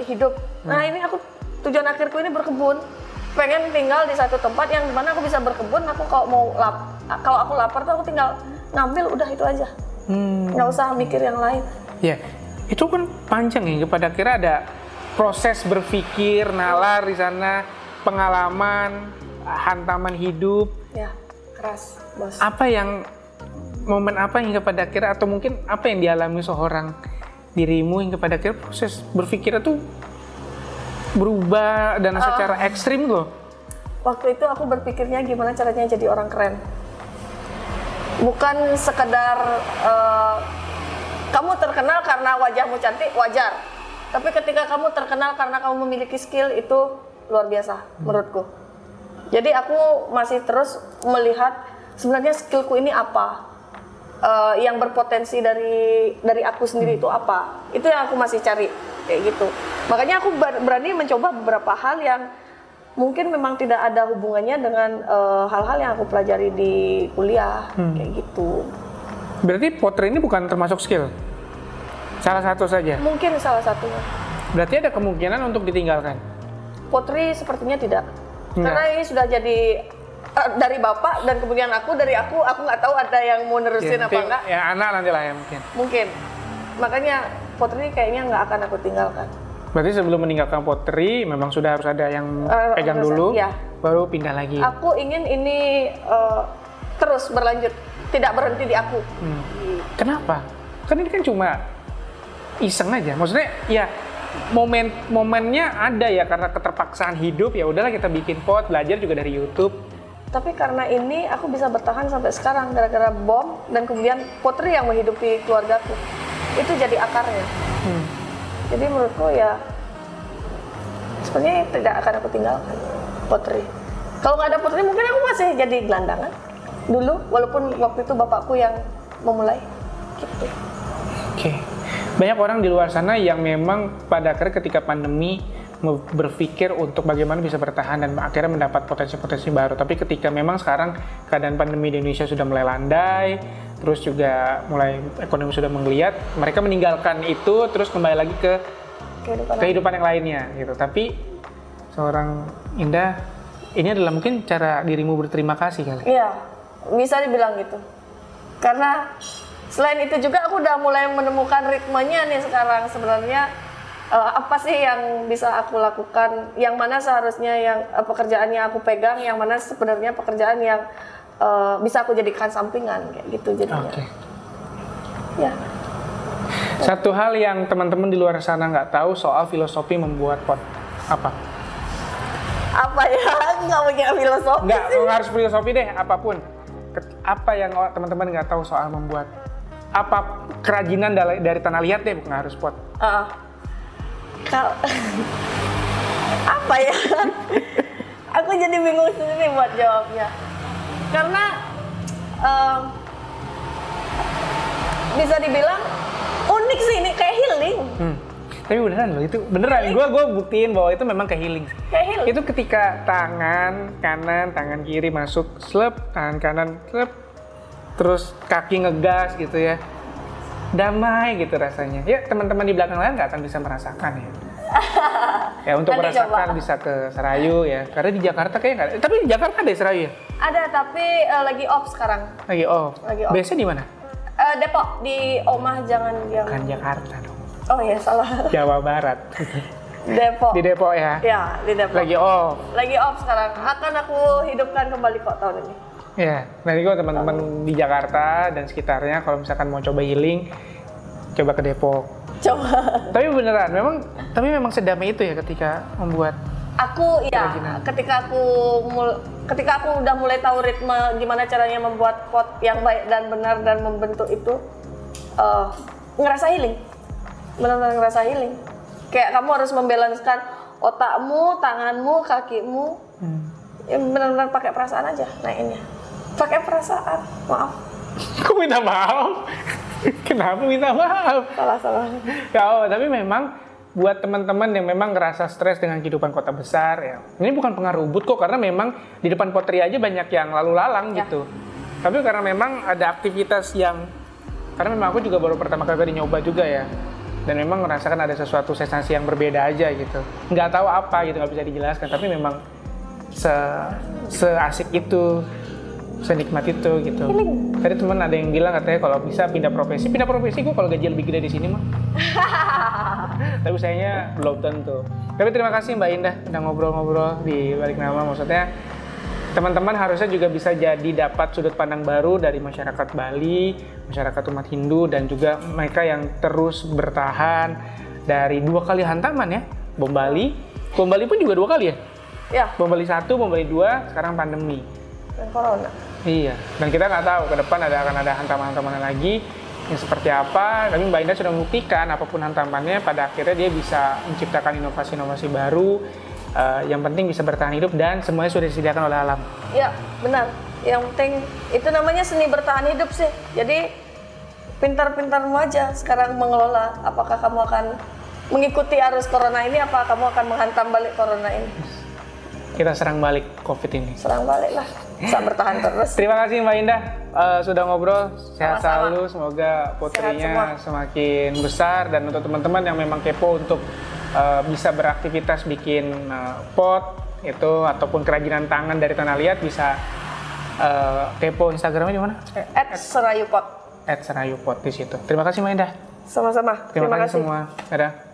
[SPEAKER 2] hidup. Nah, ini aku tujuan akhirku ini berkebun. Pengen tinggal di satu tempat yang di mana aku bisa berkebun. Aku kalau mau lap, kalau aku lapar tuh aku tinggal ngambil udah itu aja.
[SPEAKER 1] Hmm.
[SPEAKER 2] nggak usah mikir yang lain
[SPEAKER 1] Ya, itu kan panjang ya. Pada akhirnya ada proses berpikir, nalar di sana, pengalaman, hantaman hidup.
[SPEAKER 2] ya keras bos
[SPEAKER 1] Apa yang momen apa hingga pada akhirnya atau mungkin apa yang dialami seorang dirimu hingga pada akhirnya proses berpikirnya tuh berubah dan secara ekstrim loh.
[SPEAKER 2] waktu itu aku berpikirnya gimana caranya jadi orang keren. Bukan sekedar eh, kamu terkenal karena wajahmu cantik wajar. Tapi ketika kamu terkenal karena kamu memiliki skill itu luar biasa menurutku. Jadi aku masih terus melihat sebenarnya skillku ini apa Eh, yang berpotensi dari dari aku sendiri itu apa itu yang aku masih cari kayak gitu makanya aku ber- berani mencoba beberapa hal yang mungkin memang tidak ada hubungannya dengan eh, hal-hal yang aku pelajari di kuliah kayak gitu
[SPEAKER 1] Berarti potret ini bukan termasuk skill. Salah satu saja.
[SPEAKER 2] mungkin salah satunya
[SPEAKER 1] Berarti ada kemungkinan untuk ditinggalkan.
[SPEAKER 2] potri sepertinya tidak
[SPEAKER 1] Enggak.
[SPEAKER 2] karena ini sudah jadi dari bapak dan kemudian aku dari aku aku nggak tahu ada yang mau nerusin
[SPEAKER 1] Ya,
[SPEAKER 2] apa enggak
[SPEAKER 1] Ya anak nanti lah ya mungkin.
[SPEAKER 2] mungkin makanya potri kayaknya nggak akan aku tinggalkan
[SPEAKER 1] Berarti sebelum meninggalkan potri memang sudah harus ada yang
[SPEAKER 2] Eh,
[SPEAKER 1] pegang
[SPEAKER 2] harus-
[SPEAKER 1] dulu,
[SPEAKER 2] iya.
[SPEAKER 1] baru pindah lagi.
[SPEAKER 2] Aku ingin ini eh, terus berlanjut, tidak berhenti di aku.
[SPEAKER 1] Hmm. Kenapa? Kan ini kan cuma iseng aja. Maksudnya ya momen momennya ada ya karena keterpaksaan hidup ya udahlah kita bikin pot belajar juga dari YouTube.
[SPEAKER 2] Tapi karena ini aku bisa bertahan sampai sekarang gara-gara bom dan kemudian Putri yang menghidupi keluargaku. Itu jadi akarnya.
[SPEAKER 1] Hmm.
[SPEAKER 2] Jadi menurutku ya sebenarnya tidak akan aku tinggalkan Putri. Kalau nggak ada Putri mungkin aku masih jadi gelandangan dulu walaupun waktu itu bapakku yang memulai gitu.
[SPEAKER 1] Oke. Banyak orang di luar sana yang memang pada akhirnya ketika pandemi berpikir untuk bagaimana bisa bertahan dan akhirnya mendapat potensi-potensi baru. Tapi ketika memang sekarang keadaan pandemi di Indonesia sudah mulai landai, terus juga mulai ekonomi sudah menggeliat, mereka meninggalkan itu terus kembali lagi ke
[SPEAKER 2] Kehidupan
[SPEAKER 1] kehidupan yang lainnya gitu. Tapi seorang Indah ini adalah mungkin cara dirimu berterima kasih kali.
[SPEAKER 2] Iya, bisa dibilang gitu. Karena selain itu juga aku udah mulai menemukan ritmenya nih sekarang sebenarnya eh, apa sih yang bisa aku lakukan, yang mana seharusnya yang eh, pekerjaannya aku pegang, yang mana sebenarnya pekerjaan yang eh, bisa aku jadikan sampingan kayak gitu jadinya.
[SPEAKER 1] Oke.
[SPEAKER 2] Ya.
[SPEAKER 1] Satu hal yang teman-teman di luar sana nggak tahu soal filosofi membuat pot apa?
[SPEAKER 2] Apa ya? Nggak punya filosofi.
[SPEAKER 1] Nggak, nggak harus filosofi deh, apa pun. Apa yang teman-teman nggak tahu soal membuat apa kerajinan dari, dari tanah liat deh, bukan harus pot.
[SPEAKER 2] Ah. Kal- apa ya? Aku jadi bingung sendiri buat jawabnya. Karena em, bisa dibilang unik sih ini kayak healing.
[SPEAKER 1] Hmm. Tapi beneran loh itu beneran. Gue gue buktiin bahwa itu memang kayak healing.
[SPEAKER 2] Kayak healing.
[SPEAKER 1] Itu ketika tangan kanan, tangan kiri masuk slep, tangan kanan slep, terus kaki ngegas gitu ya. Damai gitu rasanya. Ya teman-teman di belakang lain nggak akan bisa merasakan ya. Ya untuk
[SPEAKER 2] Nanti
[SPEAKER 1] merasakan
[SPEAKER 2] coba.
[SPEAKER 1] bisa ke Serayu ya. Karena di Jakarta kayaknya nggak ada. Tapi di Jakarta ada ya Serayu ya?
[SPEAKER 2] Ada tapi eh, lagi off sekarang.
[SPEAKER 1] Lagi off.
[SPEAKER 2] Lagi off.
[SPEAKER 1] Biasanya di mana?
[SPEAKER 2] Eh, Depok di Omah jangan yang.
[SPEAKER 1] Kan Jakarta dong.
[SPEAKER 2] Oh iya salah.
[SPEAKER 1] Jawa Barat.
[SPEAKER 2] Depok.
[SPEAKER 1] di Depok ya.
[SPEAKER 2] Ya di Depok.
[SPEAKER 1] Lagi off.
[SPEAKER 2] Lagi off sekarang. Akan aku hidupkan kembali kok tahun ini.
[SPEAKER 1] Ya, nanti kalau teman-teman di Jakarta dan sekitarnya kalau misalkan mau coba healing, coba ke Depok.
[SPEAKER 2] Coba.
[SPEAKER 1] Tapi beneran, memang tapi memang sedamai itu ya ketika membuat.
[SPEAKER 2] Aku ya
[SPEAKER 1] Kerajinan.
[SPEAKER 2] ketika aku mul- ketika aku udah mulai tahu ritme gimana caranya membuat pot yang baik dan benar dan membentuk itu eh, ngerasa healing benar-benar ngerasa healing kayak kamu harus membalanskan otakmu tanganmu kakimu
[SPEAKER 1] Hmm.
[SPEAKER 2] ya benar-benar pakai perasaan aja naikinnya pakai perasaan maaf
[SPEAKER 1] Kok minta maaf? Kenapa minta maaf?
[SPEAKER 2] salah salah
[SPEAKER 1] Ya, oh, tapi memang buat teman-teman yang memang ngerasa stres dengan kehidupan kota besar ya. Ini bukan pengaruh ubud kok karena memang di depan potri aja banyak yang lalu lalang
[SPEAKER 2] Ya.
[SPEAKER 1] gitu. Tapi karena memang ada aktivitas yang karena memang aku juga baru pertama kali tadi nyoba juga ya. Dan memang merasakan ada sesuatu sensasi yang berbeda aja gitu. Nggak tahu apa gitu, nggak bisa dijelaskan. Tapi memang se seasik itu senikmat itu gitu.
[SPEAKER 2] Healing.
[SPEAKER 1] Tadi teman ada yang bilang katanya kalau bisa pindah profesi, pindah profesi gue kalau gaji lebih gede di sini mah. Tapi sayangnya belum tentu. Tapi terima kasih Mbak Indah udah ngobrol-ngobrol di balik nama. Maksudnya teman-teman harusnya juga bisa jadi dapat sudut pandang baru dari masyarakat Bali, masyarakat umat Hindu dan juga mereka yang terus bertahan dari dua kali hantaman ya, bom Bali. Bom Bali pun juga dua kali ya.
[SPEAKER 2] Ya,
[SPEAKER 1] Bom Bali satu, bom Bali dua, sekarang pandemi.
[SPEAKER 2] dan corona.
[SPEAKER 1] Iya, dan kita nggak tahu ke depan ada akan ada hantaman-hantaman lagi yang seperti apa. Tapi Mbak Indah sudah membuktikan apa pun hantamannya, pada akhirnya dia bisa menciptakan inovasi-inovasi baru. eh, yang penting bisa bertahan hidup dan semuanya sudah disediakan oleh alam.
[SPEAKER 2] Ya, benar. Yang penting itu namanya seni bertahan hidup sih. Jadi pintar-pintarmu aja sekarang mengelola. Apakah kamu akan mengikuti arus corona ini? Apa kamu akan menghantam balik corona ini?
[SPEAKER 1] Kita serang balik COVID ini.
[SPEAKER 2] Serang balik lah. Bisa bertahan terus.
[SPEAKER 1] Terima kasih Mbak Indah eh, sudah ngobrol. Sehat
[SPEAKER 2] Sama-sama.
[SPEAKER 1] selalu, semoga putrinya semakin besar dan untuk teman-teman yang memang kepo untuk eh, bisa beraktivitas bikin eh, pot itu ataupun kerajinan tangan dari tanah liat bisa eh, kepo Instagramnya di mana?
[SPEAKER 2] At Serayupot.
[SPEAKER 1] At Serayupot di situ. Terima kasih Mbak Indah.
[SPEAKER 2] Sama-sama.
[SPEAKER 1] Terima, kasih semua. Dadah.